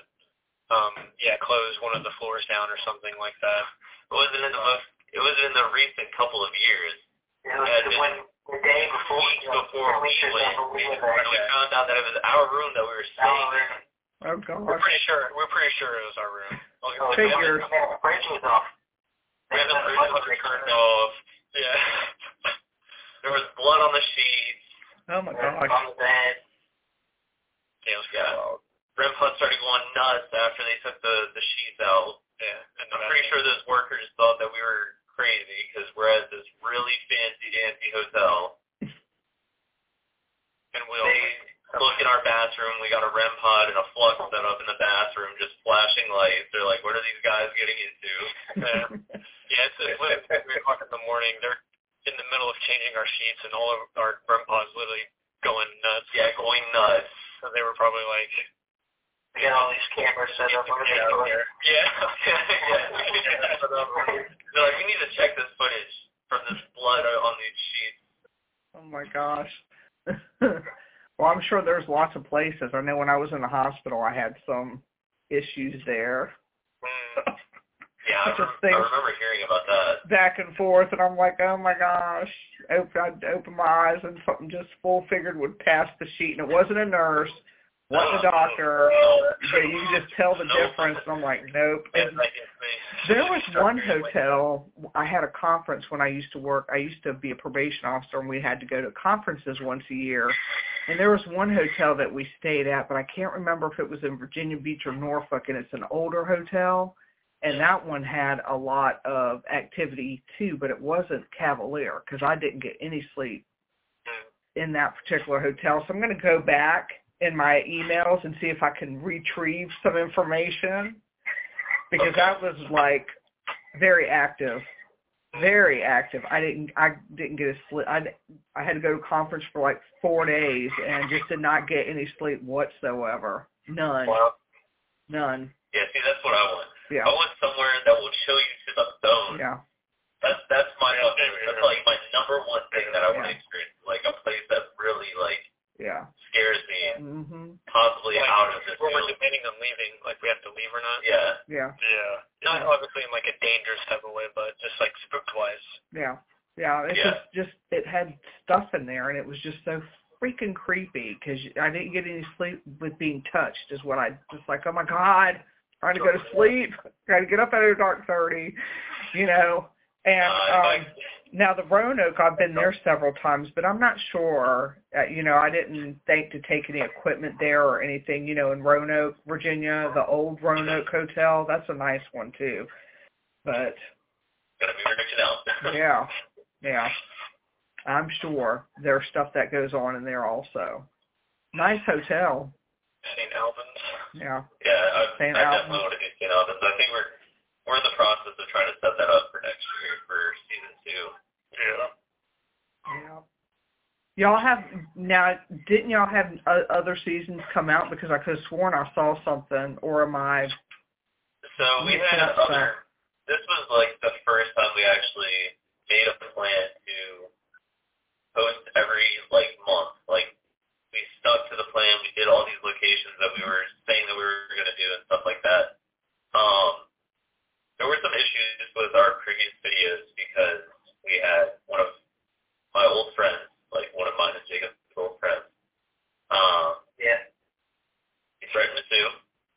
um, yeah close one of the floors down or something like that. It wasn't in the most. It was in the recent couple of years. It was the, when, the day before. Weeks before we should went, never leave we found out that it was our room that we were staying in. Oh We're pretty sure we're pretty sure it was our room. I was Oh, gonna say, Figures. the bridge was off. We had the fridge was turned off. Yeah. [laughs] There was blood on the sheets. Oh my On the bed. Yeah, it was Yeah. wild. REM pod started going nuts after they took the the sheets out. Yeah, and I'm pretty sure those workers thought that we were crazy because we're at this really fancy dancy hotel. and we all They look in our bathroom. We got a REM pod and a flux set up in the bathroom, just flashing lights. They're like, "What are these guys getting into?" yeah, [laughs] yeah it's, like three o'clock in the morning. They're in the middle of changing our sheets, and all of our REM pods literally going nuts. Yeah, going nuts. So they were probably like, We got all these cameras set up on the "Get out of door. Yeah, yeah. They're like, "We need to check this footage from this blood on these sheets." Oh my gosh. [laughs] well, I'm sure there's lots of places. I know when I was in the hospital, I had some issues there. Mm. Yeah, I, [laughs] Just rem- I remember hearing about that. Back and forth, and I'm like, oh my gosh. Open, I'd open my eyes, and something just full figured would pass the sheet, and it wasn't a nurse, wasn't a doctor. But you just tell the difference. And I'm like, nope. And. There was one hotel. I had a conference when I used to work. I used to be a probation officer, and we had to go to conferences once a year. And there was one hotel that we stayed at, but I can't remember if it was in Virginia Beach or Norfolk, and it's an older hotel. And that one had a lot of activity too, but it wasn't Cavalier because I didn't get any sleep in that particular hotel. So I'm going to go back in my emails and see if I can retrieve some information because Okay. that was like very active, very active. I didn't I didn't get a sleep. I I had to go to conference for like four days and just did not get any sleep whatsoever. None, Wow. none. Yeah, see, that's what I want. Yeah, I want somewhere that will chill you to the bone. yeah, That's that's my Yeah, that's like my number one thing that I want to experience. Like a place that really like yeah. scares me, Mhm. possibly Like, out of this Where we're field. debating on leaving, like we have to leave or not. Yeah. Yeah, Yeah. Not Yeah. obviously in like a dangerous type of way, but just like spook wise. yeah, yeah. It's Yeah. just just it had stuff in there, and it was just so freaking creepy because I didn't get any sleep with being touched. Is what I just like. Oh my god, trying to go to sleep, trying to get up at a dark thirty, you know. And Uh, um, now the Roanoke, I've been there several times, but I'm not sure. Uh, you know, I didn't think to take any equipment there or anything. You know, in Roanoke, Virginia, the old Roanoke Hotel, that's a nice one too. But gonna be reaching [laughs] out. yeah, yeah, I'm sure there's stuff that goes on in there also. Nice hotel. St. Albans. Yeah, Yeah, I, St. I Albans. definitely want to do St. Albans. I think we're we're in the process of trying to set that up for next year for season two. Yeah. yeah. Y'all have now? Didn't y'all have o- other seasons come out? Because I could have sworn I saw something, or am I? So we had up other. This was like the first time we actually made a plan to host every like month. Like we stuck to the plan. We did all these locations that we were saying that we were going to do and stuff like that. Um, there were some issues with our previous videos because we had one of my old friends, like one of mine and Jacob's old friends. Um, Yeah. he threatened to sue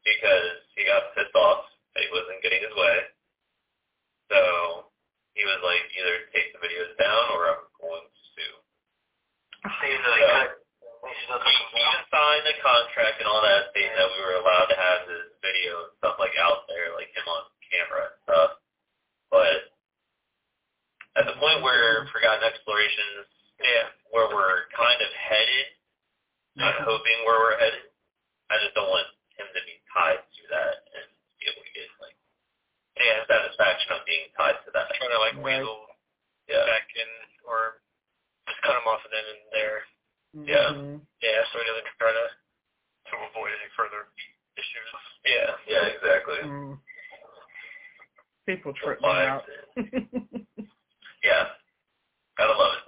because he got pissed off that he wasn't getting his way. So he was like, either take the videos down or I'm going to sue. Seems like Yeah. that. We should look He even signed the contract and all that, stating that we were allowed to have his video and stuff like out there, like him on camera and stuff. But at the point where Forgotten Explorations, Yeah. where we're kind of headed, not hoping where we're headed, I just don't want him to be tied to that and be able to get like Yeah. satisfaction of being tied to that. Trying to like Right. weasel Yeah. back in or just cut him off and then and there. Yeah. Mhm. Yeah, so he doesn't try to to avoid any further issues. Yeah, yeah, exactly. Mm. People trip me out. [laughs] Yeah. Gotta love it.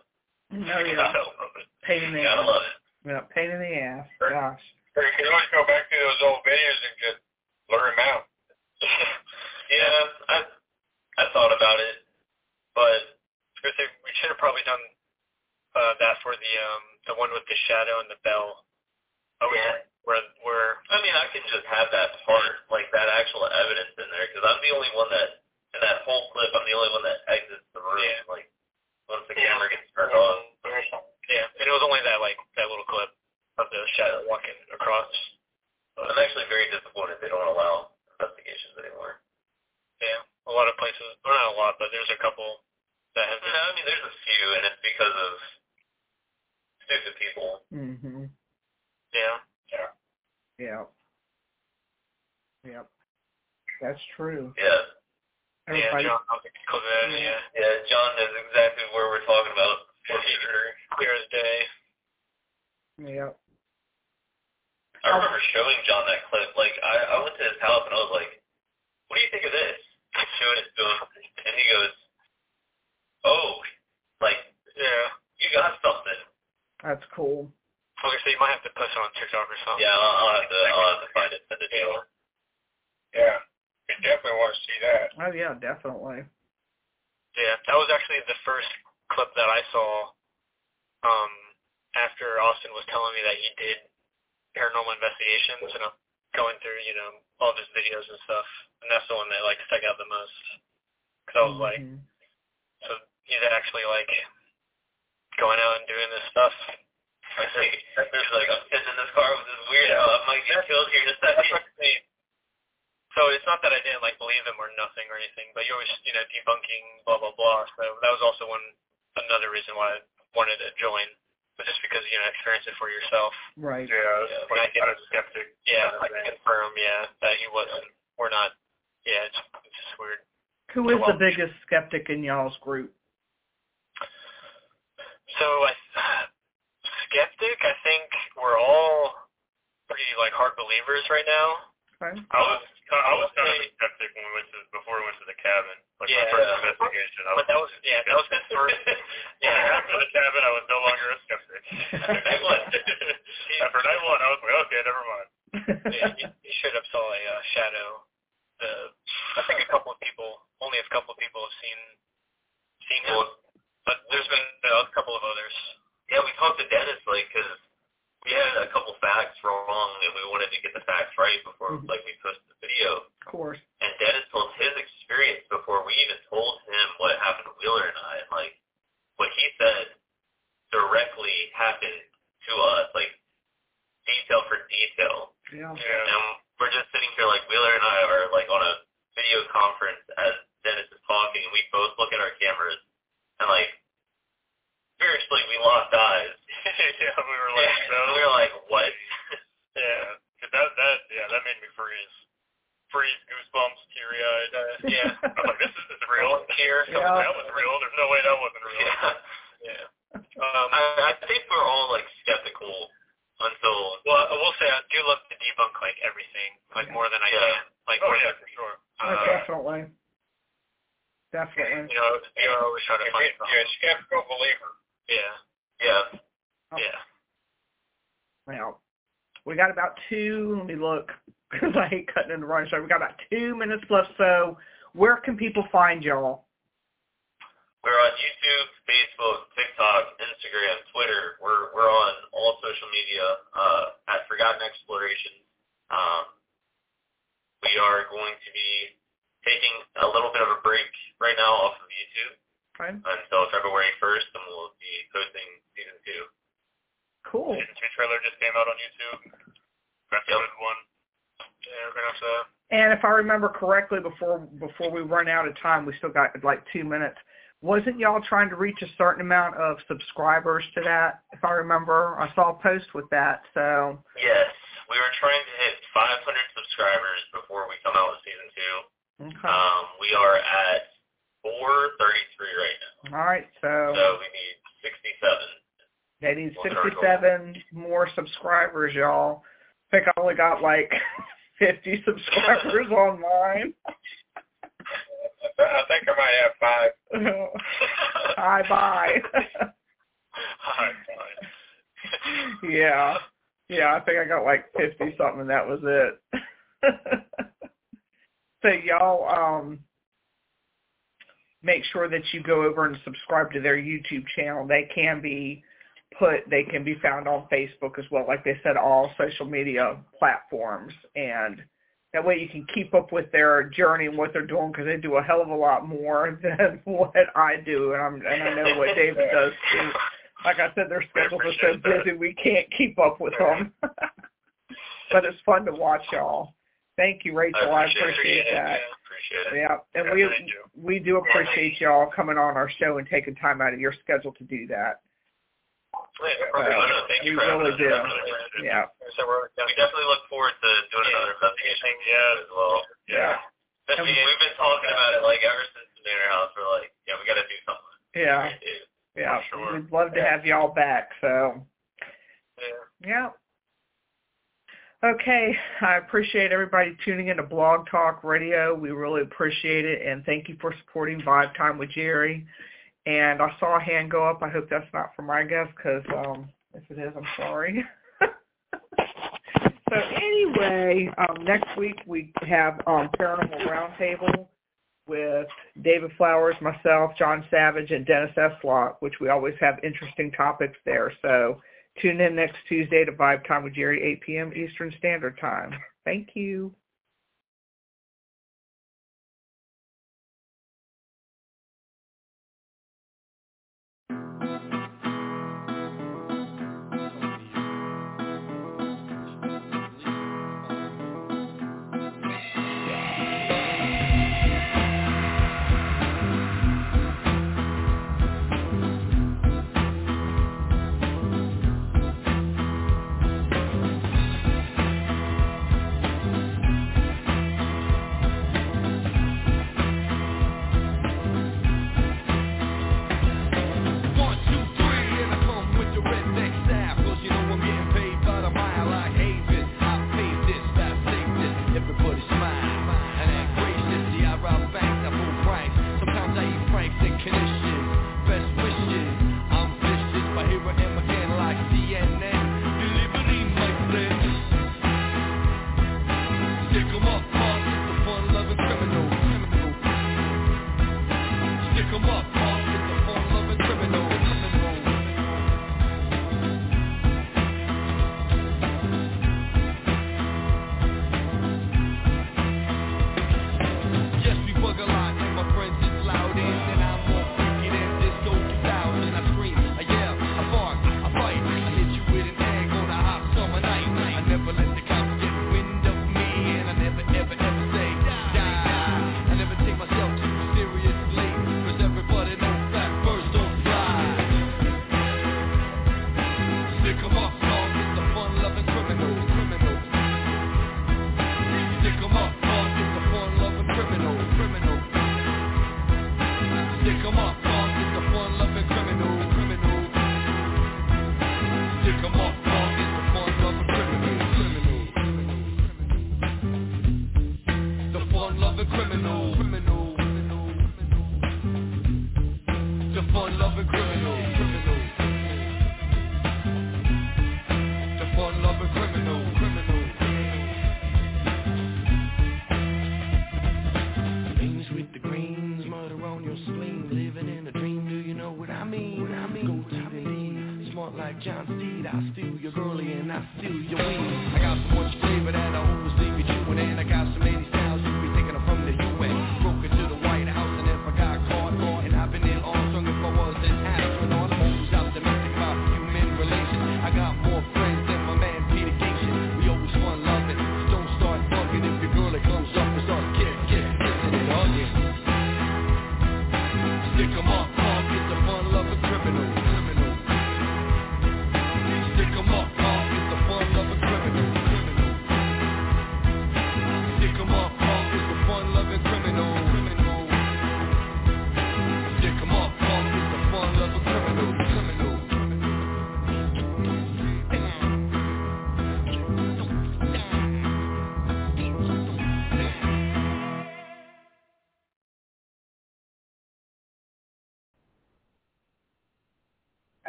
oh [laughs] yeah, Gotta love it. pain in the Gotta ass. love it. Yeah, pain in the ass. Gosh. Or you can always go back to those old videos and just blur them out. [laughs] Yeah, I I thought about it, but I was gonna say we should have probably done uh that for the um the one with the shadow and the bell. Oh Yeah. Where where I mean, I can just have that part, like that actual evidence in there, because I'm the only one that, in that whole clip, I'm the only one that exits the room, Yeah. like, once the Yeah. camera gets turned on. yeah, and it was only that like that little clip of the shadow walking across. I'm actually very disappointed they don't allow investigations anymore. Yeah. A lot of places well not a lot, but there's a couple that have You know, I mean, there's a few, and it's because of stupid people. Mhm. Yeah. Yeah. Yeah. Yep. That's true. Yeah. Everybody. Yeah, John I'll think of that, yeah. Yeah, John knows exactly where we're talking about. For sure. Clear as day. Yep. I remember showing John that clip. Like, I, I went to his house and I was like, "What do you think of this?" I showed it to him, and he goes, "Oh, like Yeah. you got something." That's cool. Okay, so you might have to post it on TikTok or something. Yeah, I'll, I'll have to, I'll have to find it. Send it to you. Yeah. You definitely want to see that. Oh yeah, definitely. Yeah, that was actually the first clip that I saw um, after Austin was telling me that he did paranormal investigations and I'm going through, you know, all of his videos and stuff, and that's the one that like stuck out the most. Cause I was mm-hmm. like, so he's actually like going out and doing this stuff. I [laughs] think he's like, I'm sitting in this car with this weirdo. I might get killed here in a second. So it's not that I didn't like believe him or nothing or anything, but you're always, you know, debunking blah blah blah. So that was also one another reason why I wanted to join, but just because you know experience it for yourself. Right. Yeah, yeah like, I get a skeptic. Yeah, I can confirm, yeah, that he wasn't. We're not. Yeah, it's, it's just weird. Who is the biggest skeptic in y'all's group? So I, skeptic, I think we're all pretty like hard believers right now. Okay. I was I was kind of a skeptic when we went to before we went to the cabin, like yeah, my first investigation. I but that was yeah, that was the first. [laughs] yeah, after the cabin, I was no longer a skeptic. night [laughs] one. after night one, I was like, okay, never mind. yeah, you, you should have saw a uh, shadow. The I think a couple of people, only a couple of people have seen seen him, but there's been a couple of others. Yeah, we talked to Dennis like because we had a couple facts wrong and we wanted to get the facts right before mm-hmm. like we posted the video. Of course. And Dennis told his experience before we even told him what happened to Wheeler and I. And like what he said directly happened to us, like detail for detail. Yeah. yeah. And we're just sitting here like Wheeler and I are like on a video conference as Dennis is talking and we both look at our cameras and like seriously we lost eyes [laughs] yeah, we were like, yeah, no. we were like, what? [laughs] yeah, cause that that yeah, that made me freeze, freeze, goosebumps, teary eyed. Uh, yeah, [laughs] I'm like, this is real. Tear. Yeah. That was real. There's no way that wasn't real. Yeah. Yeah. Um, I, I think we're all like skeptical until. Well, I will say I do love to debunk like everything, like more than I yeah. can. Like, oh more yeah, than, for sure. Oh, Uh, definitely. Definitely. you know, you're always trying to find something. Yeah, skeptical believer. Yeah. Yeah. Oh. Yeah. Well, we got about two. Let me look [laughs] because I hate cutting in the run show. We got about two minutes left. So, where can people find y'all? We're on YouTube, Facebook, TikTok, Instagram, Twitter. We're we're on all social media uh, at Forgotten Explorations. Um, we are going to be taking a little bit of a break right now off of YouTube Okay. until February 1st, and we'll be posting season two. Cool. Season two trailer just came out on YouTube. That's a Yep. good one. Yeah, we're gonna have to. And if I remember correctly, before before we run out of time, we still got like two minutes. Wasn't y'all trying to reach a certain amount of subscribers to that? If I remember, I saw a post with that. So Yes, we were trying to hit 500 subscribers before we come out with season two. okay. Um, we are at 433 right now. All right. So So we need 67. they need 67 more subscribers, y'all. I think I only got like [laughs] 50 subscribers [laughs] on mine. I think I might have five. Bye bye. Hi, fine. yeah. Yeah, I think I got like 50 something and that was it. [laughs] so y'all um make sure that you go over and subscribe to their YouTube channel. They can be put they can be found on Facebook as well, like they said, all social media platforms and that way you can keep up with their journey and what they're doing because they do a hell of a lot more [laughs] than what I do and I'm and I know what David [laughs] does too. Like I said, their schedules are so busy we can't keep up with them. [laughs] but it's fun to watch y'all. Thank you, Rachel. I appreciate it. that. Appreciate it. Yeah, and Yeah, we thank we do appreciate y'all coming on our show and taking time out of your schedule to do that. Yeah, Uh, wanna thank you we really do. Definitely. Yeah, So we're We definitely look forward to doing another investigation Yeah. as well. yeah, Especially, we've been talking about it like ever since the Manor House. We're like, yeah, we got to do something. yeah, We do. yeah. Sure. We'd love to have y'all back. So yeah. Okay, I appreciate everybody tuning in to Blog Talk Radio. We really appreciate it, and thank you for supporting Vibe Time with Jerry. And I saw a hand go up. I hope that's not for my guest, because um, if it is, I'm sorry. [laughs] so anyway, um, next week we have um, Paranormal Roundtable with David Flowers, myself, John Savage, and Dennis Eslott, which we always have interesting topics there. So Tune in next Tuesday to Vibe Time with Jerry, 8 p.m. Eastern Standard Time. Thank you.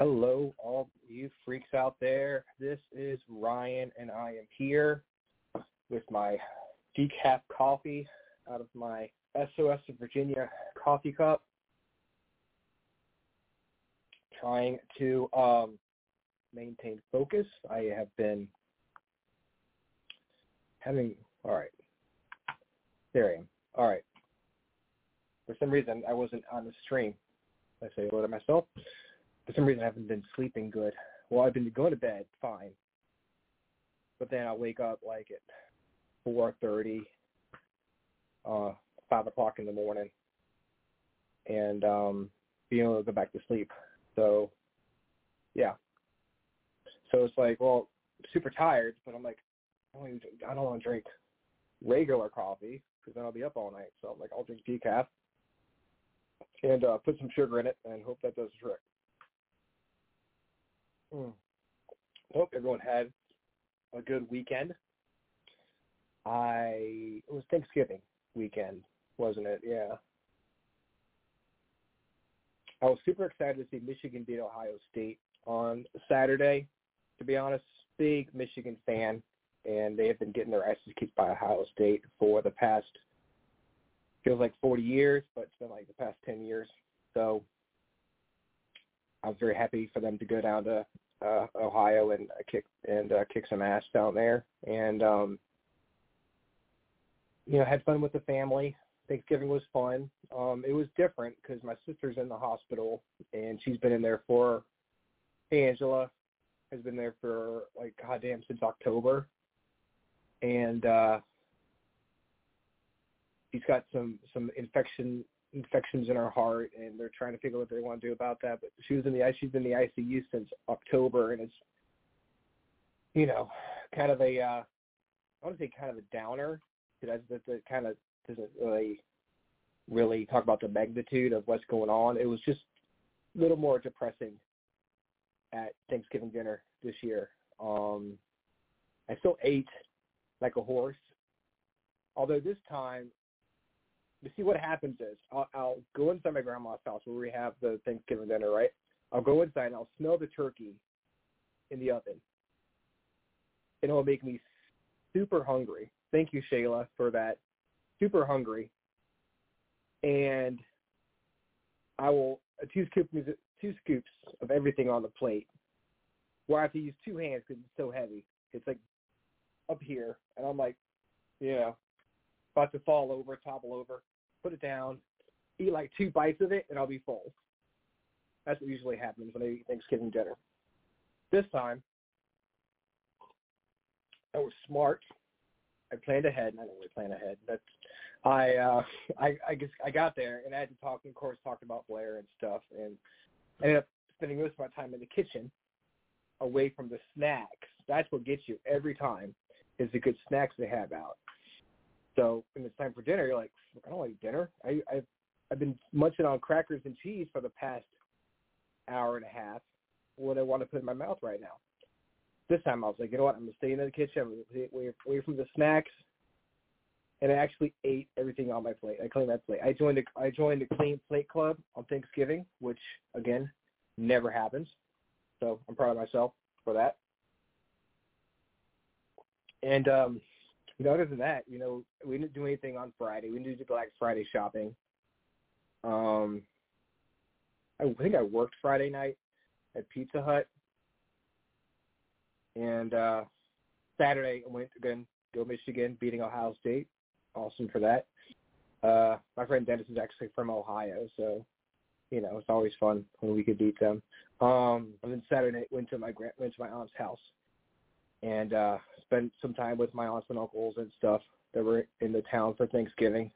Hello, all you freaks out there. This is Ryan, and I am here with my decaf coffee out of my SOS of Virginia coffee cup, trying to um, maintain focus. I have been having, all right, there I am. All right. For some reason, I wasn't on the stream. I say hello to myself for some reason I haven't been sleeping good. Well, I've been going to bed fine, but then I wake up like at four thirty, uh, five o'clock in the morning, and um, being able to go back to sleep. So, yeah. So it's like, well, super tired, but I'm like, I don't want to drink regular coffee because then I'll be up all night. So I'm like, I'll drink decaf and uh, put some sugar in it and hope that does the trick. Hmm. Hope everyone had a good weekend. I it was Thanksgiving weekend, wasn't it? Yeah. I was super excited to see Michigan beat Ohio State on Saturday. To be honest, big Michigan fan, and they have been getting their asses kicked by Ohio State for the past feels like 40 years, but it's been like the past 10 years. So I was very happy for them to go down to uh, Ohio and uh, kick and uh, kick some ass down there, and um, you know had fun with the family. Thanksgiving was fun. Um, it was different because my sister's in the hospital and she's been in there for hey, Angela has been there for like goddamn since October, and uh, he's got some some infection infections in her heart, and they're trying to figure out what they want to do about that. But she was in the she's been in the ICU since October, and it's you know kind of a uh, I want to say kind of a downer. That that, that kind of doesn't really really talk about the magnitude of what's going on. It was just a little more depressing at Thanksgiving dinner this year. Um, I still ate like a horse, Although this time, you see what happens is I'll, I'll go inside my grandma's house where we have the Thanksgiving dinner, right? I'll go inside and I'll smell the turkey in the oven, and it will make me super hungry. Thank you, Shayla, for that. Super hungry, and I will uh, two scoops two scoops of everything on the plate. Where I have to use two hands because it's so heavy. It's like up here, and I'm like, you know, about to fall over, topple over. Put it down, eat like two bites of it, and I'll be full. That's what usually happens when I eat Thanksgiving dinner. This time, I was smart. I planned ahead. I don't really plan ahead. That's I uh I I guess I got there and I had to talk of course talk about Blair and stuff and I ended up spending most of my time in the kitchen away from the snacks. That's what gets you every time is the good snacks they have out. So when it's time for dinner, you're like, I don't like dinner. I I've I've been munching on crackers and cheese for the past hour and a half. What I want to put in my mouth right now. This time I was like, you know what? I'm gonna stay in the kitchen. I'm gonna stay away from the snacks and I actually ate everything on my plate. I cleaned that plate. I joined a I joined the clean plate club on Thanksgiving, which again never happens. So I'm proud of myself for that. And um, you know, other than that, you know, we didn't do anything on Friday. We didn't do Black Friday shopping. Um, I think I worked Friday night at Pizza Hut, and uh Saturday I went again go Michigan, beating Ohio State awesome for that. Uh, my friend Dennis is actually from Ohio, so you know it's always fun when we could beat them. Um, and then Saturday went to my grand went to my aunt's house and uh, spent some time with my aunts and uncles and stuff that were in the town for Thanksgiving.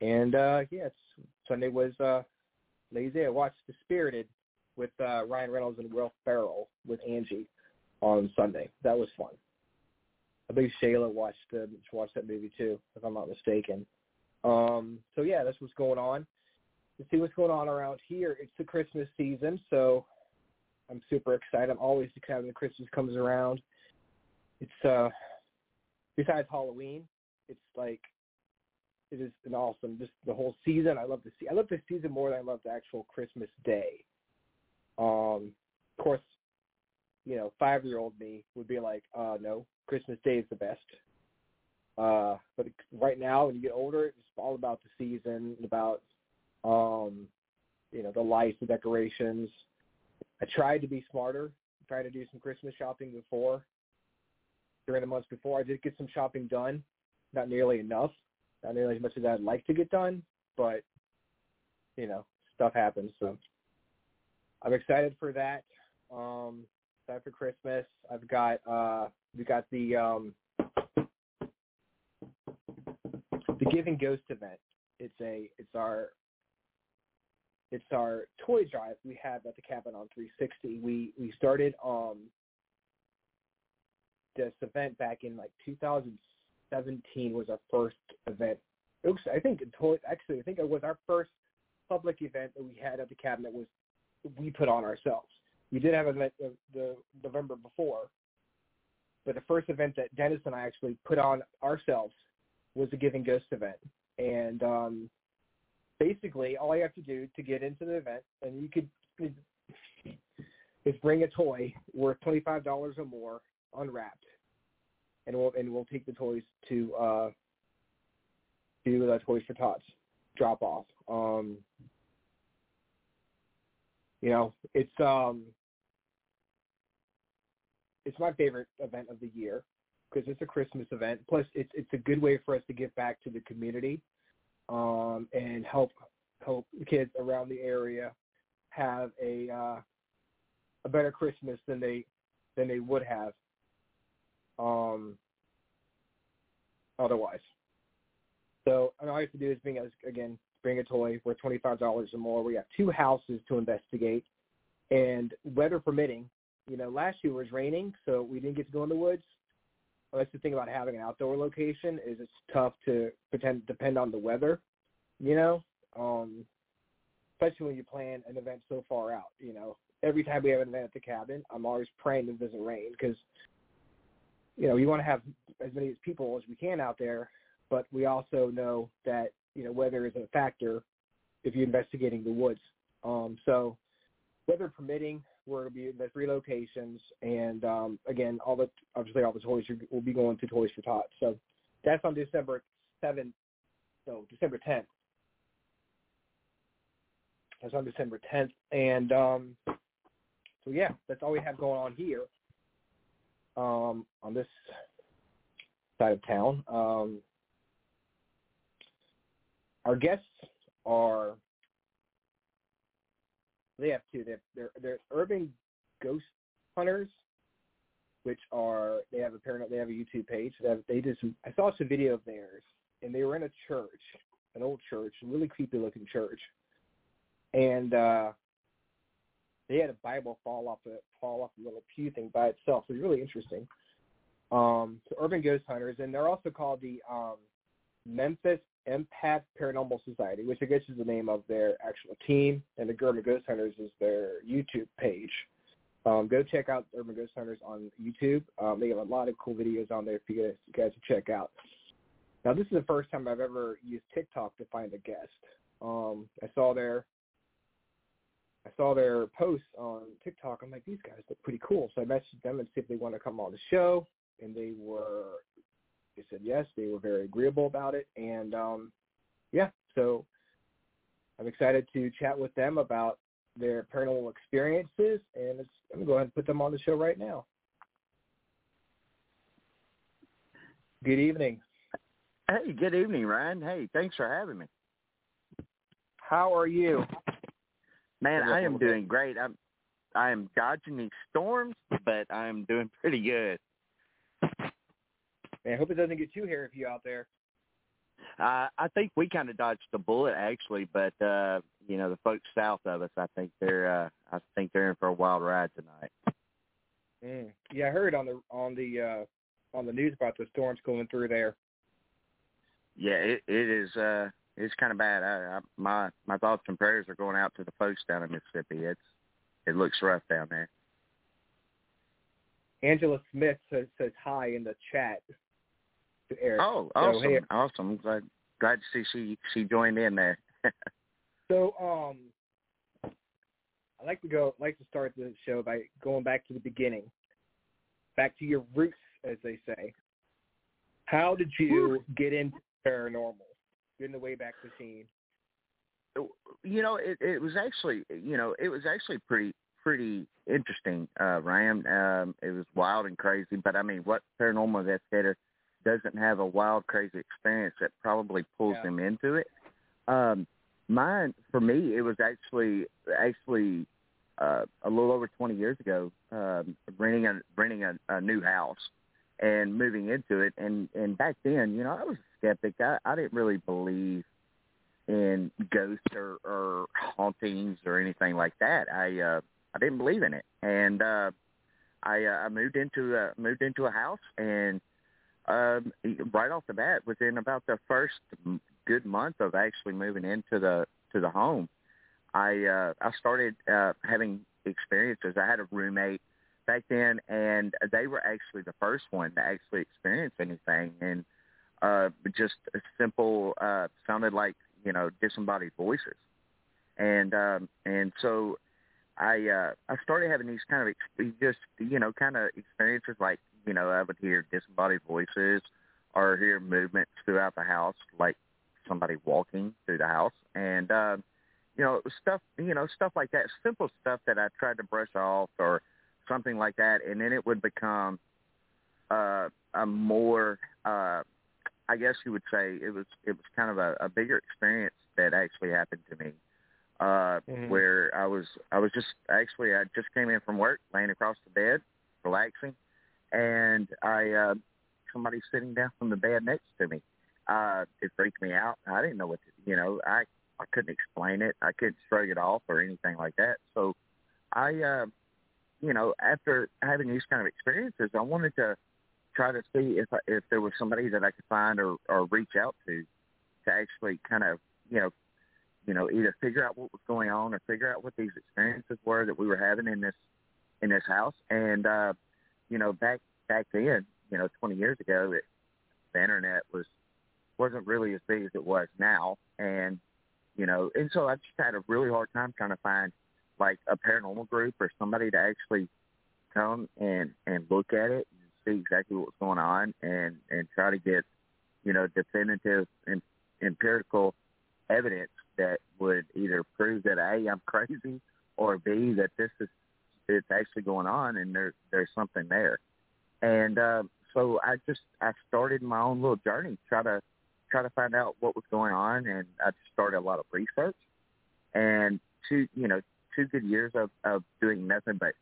And uh, yeah, Sunday was uh, lazy. I watched The Spirited with uh, Ryan Reynolds and Will Ferrell with Angie on Sunday. That was fun. I believe Shayla watched uh, watched that movie too, if I'm not mistaken. Um, so yeah, that's what's going on. To see what's going on around here, it's the Christmas season, so I'm super excited. I'm always excited when Christmas comes around. It's uh, besides Halloween, it's like it is an awesome just the whole season. I love the see. I love the season more than I love the actual Christmas day. Um, of course, you know, five year old me would be like, uh, no, Christmas Day is the best. Uh, but right now, when you get older, it's all about the season, and about um, you know the lights, the decorations. I tried to be smarter. Tried to do some Christmas shopping before. During the months before, I did get some shopping done. Not nearly enough. Not nearly as much as I'd like to get done, but you know, stuff happens. So I'm excited for that. Um, time for Christmas. I've got uh we got the um the Giving Ghost event. It's a it's our it's our toy drive we have at the cabin on 360. We we started um this event back in like 2017 was our first event. Was, I think toy actually I think it was our first public event that we had at the cabin that was we put on ourselves. We did have an event the, the November before, but the first event that Dennis and I actually put on ourselves was the Giving Ghost event. And um, basically, all you have to do to get into the event, and you could, is bring a toy worth twenty five dollars or more unwrapped, and we'll and we'll take the toys to uh, to the Toys for Tots drop off. Um, you know, it's um, it's my favorite event of the year because it's a Christmas event. Plus, it's it's a good way for us to give back to the community um, and help help kids around the area have a uh, a better Christmas than they than they would have um, otherwise. So all I have to do is bring us again bring a toy worth twenty five dollars or more. We have two houses to investigate, and weather permitting, you know, last year was raining, so we didn't get to go in the woods. That's the thing about having an outdoor location is it's tough to pretend depend on the weather, you know, um, especially when you plan an event so far out. You know, every time we have an event at the cabin, I'm always praying it doesn't rain because, you know, you want to have as many people as we can out there, but we also know that you know weather is a factor if you're investigating the woods. Um, so weather permitting, we're going to be the three locations, and um, again, all the obviously all the toys will be going to Toys for Tots. So that's on December seventh, no December tenth. That's on December tenth, and um, so yeah, that's all we have going on here um, on this side of town. Um, our guests are they have two. They're they're, they're urban ghost hunters, which are they have a parent they have a YouTube page. They have, they did some. I saw some video of theirs, and they were in a church, an old church, a really creepy looking church, and uh they had a Bible fall off the fall off the little pew thing by itself. So it was really interesting. Um, so Urban Ghost Hunters, and they're also called the um, Memphis Empath Paranormal Society, which I guess is the name of their actual team, and the Urban Ghost Hunters is their YouTube page. Um, go check out Urban Ghost Hunters on YouTube. Um, they have a lot of cool videos on there for you guys, you guys to check out. Now, this is the first time I've ever used TikTok to find a guest. Um, I saw their I saw their posts on TikTok. I'm like, these guys look pretty cool. So I messaged them and see if they want to come on the show, and they were they said yes. They were very agreeable about it, and um, yeah, so I'm excited to chat with them about their paranormal experiences, and it's, I'm gonna go ahead and put them on the show right now. Good evening. Hey, good evening, Ryan. Hey, thanks for having me. How are you? Man, I am doing great. I'm I am dodging these storms, but I am doing pretty good. Man, I hope it doesn't get too hairy for you out there. Uh, I think we kind of dodged the bullet actually, but uh, you know the folks south of us, I think they're uh, I think they're in for a wild ride tonight. Mm. Yeah, I heard on the on the uh, on the news about the storms going through there. Yeah, it it is uh it's kind of bad. I, I my my thoughts and prayers are going out to the folks down in Mississippi. It's it looks rough down there. Angela Smith says, says hi in the chat to Eric. Oh, So, awesome, hey, awesome. Glad glad to see she she joined in there. [laughs] So um, I like to go like to start the show by going back to the beginning, back to your roots, as they say. How did you get into paranormal? Get in the way back machine. you know, it it was actually you know it was actually pretty pretty interesting, uh, Ryan. Um, it was wild and crazy, but I mean, what paranormal investigator doesn't have a wild, crazy experience that probably pulls Yeah. them into it? Um, mine, for me, it was actually actually uh, a little over 20 years ago, um, renting a renting a, a new house and moving into it. And and back then, you know, I was a skeptic. I, I didn't really believe in ghosts or, or hauntings or anything like that. I uh, I didn't believe in it, and uh, I uh, I moved into a moved into a house, and um, right off the bat, within about the first good month of actually moving into the to the home, I uh, I started uh, having experiences. I had a roommate back then, and they were actually the first one to actually experience anything, and uh, just simple uh, sounded like you know disembodied voices, and um, and so I uh, I started having these kind of ex- just you know kind of experiences like you know I would hear disembodied voices or hear movements throughout the house like somebody walking through the house and um, you know stuff you know stuff like that simple stuff that I tried to brush off or something like that and then it would become uh, a more uh, I guess you would say it was it was kind of a, a bigger experience that actually happened to me uh Mhm. where I was I was just actually I just came in from work laying across the bed relaxing and I uh somebody sitting down from the bed next to me uh it freaked me out. I didn't know what to you know I I couldn't explain it. I couldn't shrug it off or anything like that. So I uh you know after having these kind of experiences I wanted to try to see if I, if there was somebody that I could find or or reach out to to actually kind of you know you know either figure out what was going on or figure out what these experiences were that we were having in this in this house. And uh you know back back then you know 20 years ago it, the internet was wasn't really as big as it was now, and you know, and so I just had a really hard time trying to find like a paranormal group or somebody to actually come and and look at it and see exactly what's going on and and try to get you know definitive and empirical evidence that would either prove that a I'm [laughs] crazy or b that this is it's actually going on and there there's something there. And uh, so I just I started my own little journey try to try to find out what was going on and I started a lot of research. And two you know two good years of of doing nothing but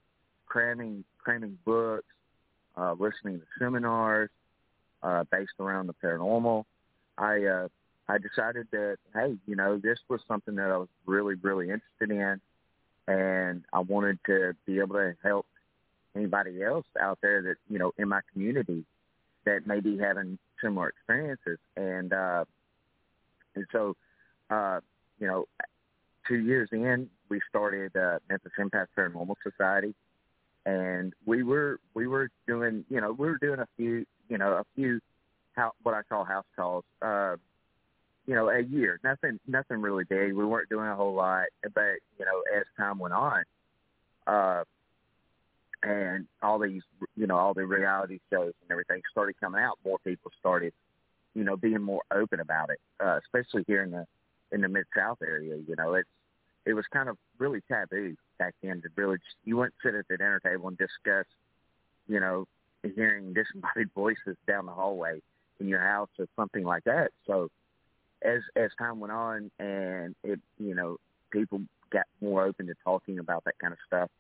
cramming cramming books uh, listening to seminars uh, based around the paranormal. I uh, I decided that hey, you know, this was something that I was really really interested in, and I wanted to be able to help anybody else out there that you know in my community that may be having similar experiences, and uh, and so uh, you know, two years in, we started uh, Memphis Empath Paranormal Society. And we were we were doing you know we were doing a few you know a few how what I call house calls. Uh you know a year nothing nothing really big we weren't doing a whole lot but you know as time went on uh and all these you know all the reality shows and everything started coming out more people started you know being more open about it uh especially here in the in the mid south area you know it's it was kind of really taboo back then to really just, you wouldn't sit at the dinner table and discuss, you know, hearing [laughs] disembodied voices down the hallway in your house or something like that. So as as time went on and it you know, people got more open to talking about that kind of stuff,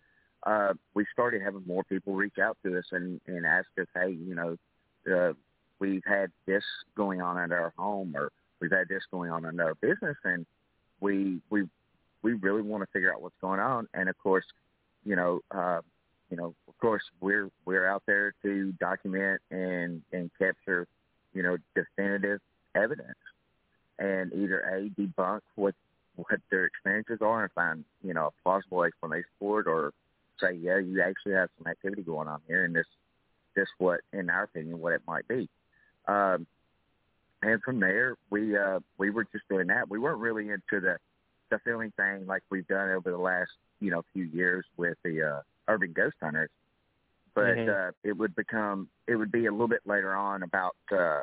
uh, we started having more people reach out to us and, and ask us, Hey, you know, uh, we've had this going on at our home or we've had this going on in our business and we we we really want to figure out what's going on. And of course, you know, uh, you know, of course, we're we're out there to document and and capture, you know, definitive evidence, and either a debunk what what their experiences are and find you know a plausible explanation for it, or say, yeah, you actually have some activity going on here, and this this what, in our opinion, what it might be. Um, and from there, we uh, we were just doing that. We weren't really into the the feeling thing like we've done over the last you know few years with the uh, urban ghost hunters, but mm-hmm. uh, it would become it would be a little bit later on about uh,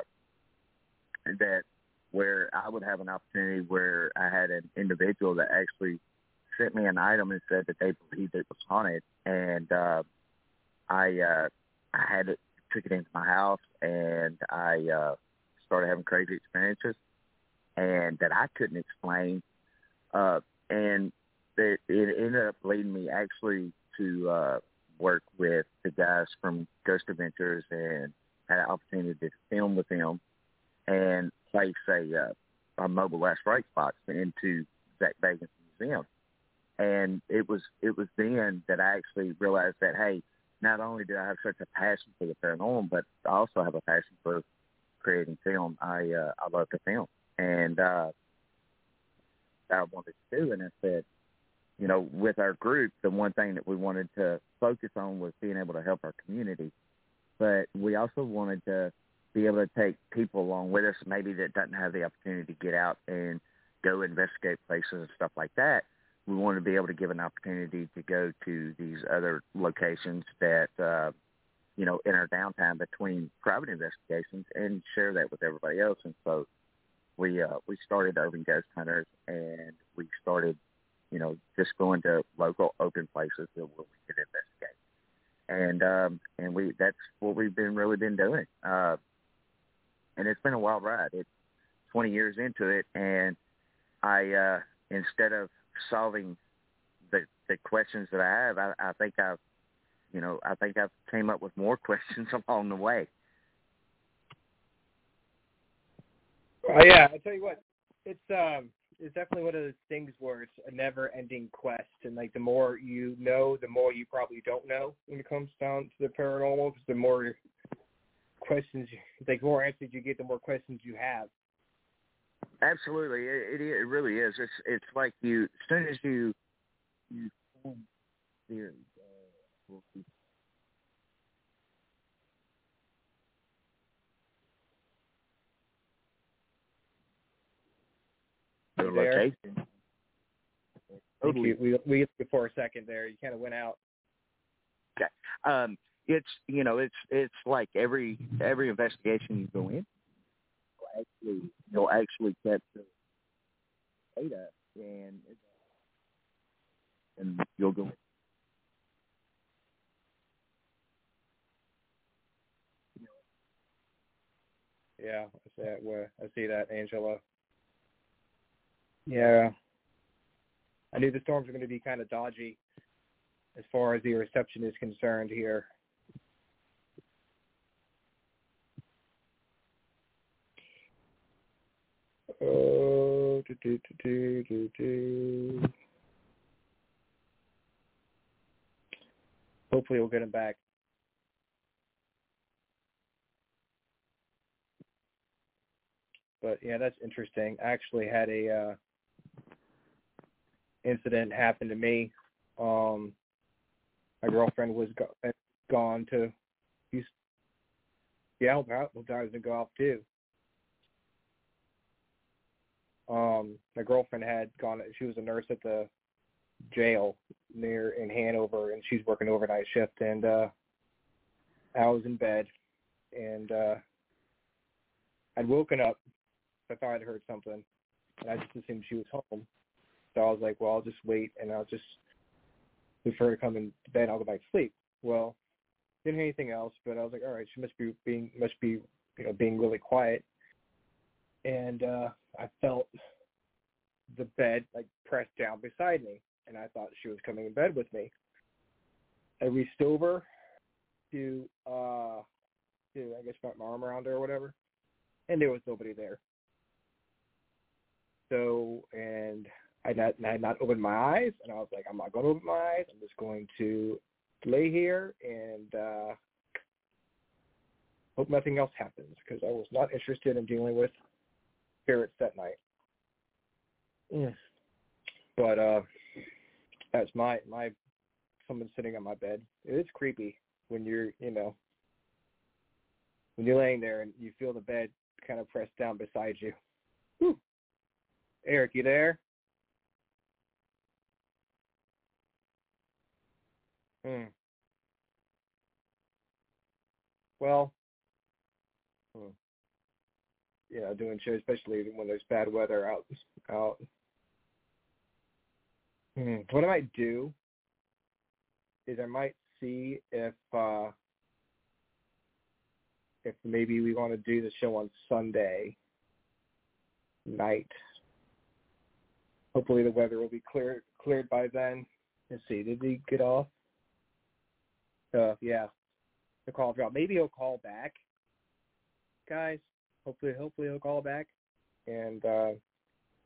that where I would have an opportunity where I had an individual that actually sent me an item and said that they believed it was haunted, and uh, I uh, I had it took it into my house and I uh, started having crazy experiences, and that I couldn't explain uh, and it, it ended up leading me actually to uh, work with the guys from Ghost Adventures and had an opportunity to film with them. And place a, uh, a mobile last right box into Zak Bagans Museum. And it was it was then that I actually realized that hey, not only do I have such a passion for the paranormal, but I also have a passion for creating film. I uh, I love to film, and uh, I wanted to do. And I said, you know, with our group, the one thing that we wanted to focus on was being able to help our community. But we also wanted to be able to take people along with us, maybe that doesn't have the opportunity to get out and go investigate places and stuff like that. We wanted to be able to give an opportunity to go to these other locations that, uh, you know, in our downtime between private investigations and share that with everybody else. And so we uh, we started Urban Ghost Hunters, and we started, you know, just going to local open places where we could investigate, and um, and we that's what we've been really been doing, uh, and it's been a wild ride. It's 20 years into it, and I uh, instead of solving the the questions that I have, I, I think I've you know I think I've came up with more [laughs] questions along the way. Oh yeah, I tell you what, it's um, it's definitely one of those things where it's a never-ending quest, and like the more you know, the more you probably don't know when it comes down to the paranormal. Because the more questions, like more answers you get, the more questions you have. Absolutely, it, it it really is. It's it's like you as soon as you you theories, uh, location. You. We we for a second there. You kind of went out. Okay. Um, it's you know it's it's like every every investigation you go in, you'll actually you'll actually get data and and you'll go. Yeah, I see that. Where I see that, Angela. Yeah, I knew the storms were going to be kind of dodgy as far as the reception is concerned here. Do, do, do, do, do. Hopefully, we'll get him back. But yeah, that's interesting. I actually had a uh, incident happen to me. Um, my girlfriend was go- gone to Houston. Yeah, I was to go off too. Um, my girlfriend had gone. She was a nurse at the jail near in Hanover, and she's working overnight shift. And uh, I was in bed, and uh, I'd woken up. I thought I'd heard something, and I just assumed she was home. So I was like, well, I'll just wait, and I'll just wait for her to come in bed. And I'll go back to sleep. Well, didn't hear anything else, but I was like, all right, she must be being must be you know being really quiet. And uh I felt the bed like pressed down beside me, and I thought she was coming in bed with me. I reached over to uh to I guess put my arm around her or whatever, and there was nobody there. So and I not I had not opened my eyes, and I was like, I'm not going to open my eyes. I'm just going to lay here and uh hope nothing else happens because I was not interested in dealing with spirits that night. Mm. But uh that's my my someone sitting on my bed. It is creepy when you're you know when you're laying there and you feel the bed kind of pressed down beside you. Whew. Eric, you there? Hmm. Well. Yeah, doing shows, especially when there's bad weather out. Out. Hmm. What I might do is I might see if uh if maybe we want to do the show on Sunday night. Hopefully the weather will be clear cleared by then. Let's see, did he get off? Uh, yeah, the call drop. Maybe he'll call back, guys. Hopefully, hopefully he'll call back, and uh,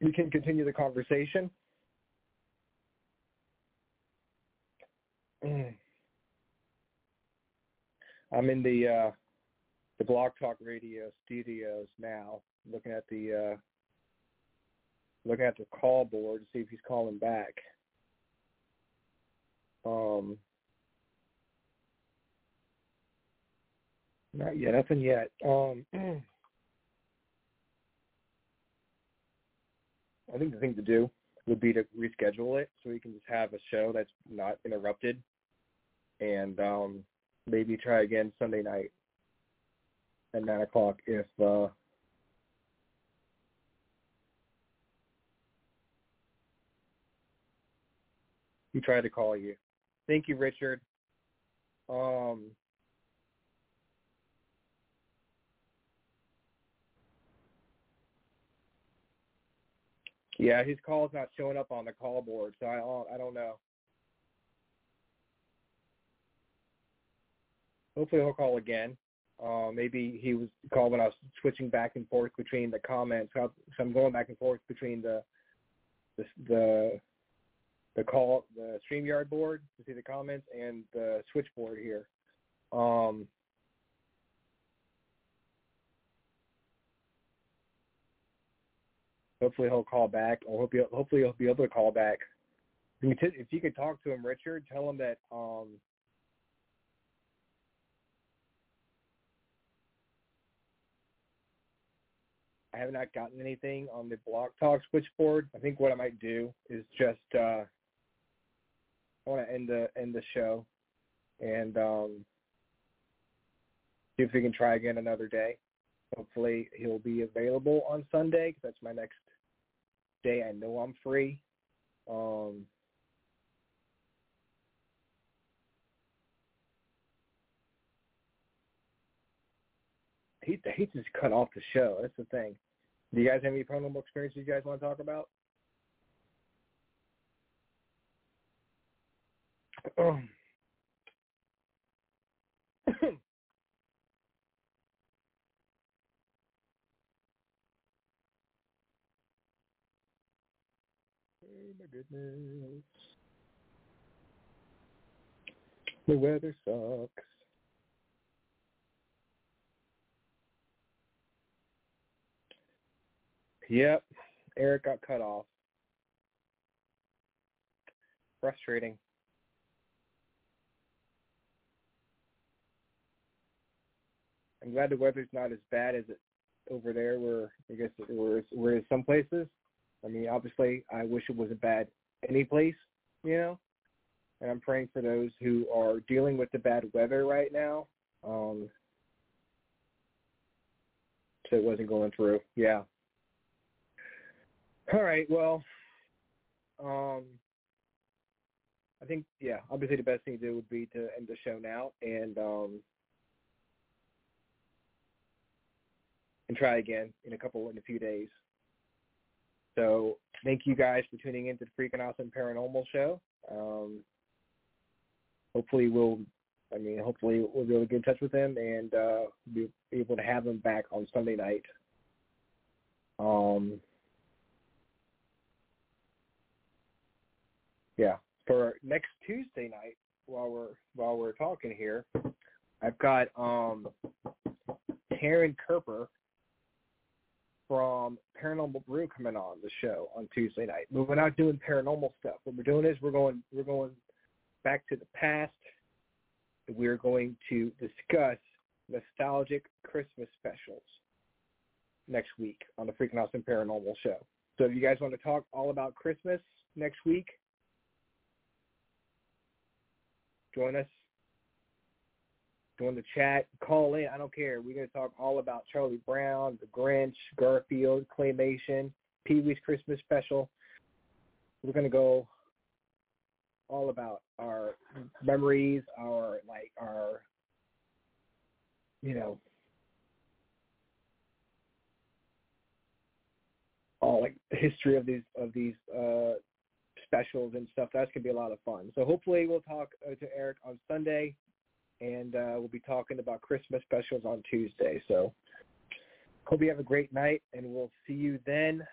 we can continue the conversation. [clears throat] I'm in the uh, the Blog Talk Radio studios now, looking at the uh, looking at the call board to see if he's calling back. Um, Not yet. Nothing yet. Um, [clears throat] I think the thing to do would be to reschedule it so we can just have a show that's not interrupted, and um, maybe try again Sunday night at nine o'clock if uh, he tried to call you. Thank you, Richard. Um, Yeah, his call's not showing up on the call board, so I don't, I don't know. Hopefully he'll call again. Uh, maybe he was called when I was switching back and forth between the comments. So I'm going back and forth between the the the, the call the Streamyard board to see the comments and the switchboard here. Um, Hopefully he'll call back, or hope he'll, hopefully he'll be able to call back. If you could talk to him, Richard, tell him that um, I have not gotten anything on the Blog Talk switchboard. I think what I might do is just uh, I want to end the end the show and um, see if we can try again another day. Hopefully he'll be available on Sunday because that's my next day. I know I'm free. Um, hate to just cut off the show. That's the thing. Do you guys have any paranormal experiences you guys want to talk about? Um. oh my goodness. The weather sucks. Yep, Eric got cut off. Frustrating. I'm glad the weather's not as bad as it over there where I guess it where where some places. I mean, obviously I wish it wasn't bad any place, you know. And I'm praying for those who are dealing with the bad weather right now. Um so it wasn't going through. Yeah. All right, well, um I think yeah, obviously the best thing to do would be to end the show now and um and try again in a couple in a few days. So thank you guys for tuning in to the Freaking Awesome Paranormal Show. Um, hopefully we'll, I mean, hopefully we'll be able to get in touch with him and uh, be able to have him back on Sunday night. Um, yeah, for next Tuesday night, while we're while we're talking here, I've got um, Taryn Kerper from Paranormal Brew coming on the show on Tuesday night. But we're not doing paranormal stuff. What we're doing is we're going we're going back to the past. We're going to discuss nostalgic Christmas specials next week on the Freaking Awesome Paranormal Show. So if you guys want to talk all about Christmas next week, join us join the chat, call in. I don't care. We're going to talk all about Charlie Brown, The Grinch, Garfield, Claymation, Pee Wee's Christmas Special. We're going to go all about our memories, our like our, you know, all like the history of these of these uh specials and stuff. That's gonna be a lot of fun. So hopefully we'll talk uh, to Eric on Sunday and uh, we'll be talking about Christmas specials on Tuesday. So hope you have a great night, and we'll see you then.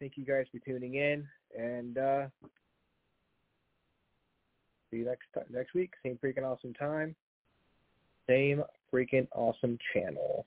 Thank you guys for tuning in, and uh, see you next next week. Same freaking awesome time, same freaking awesome channel.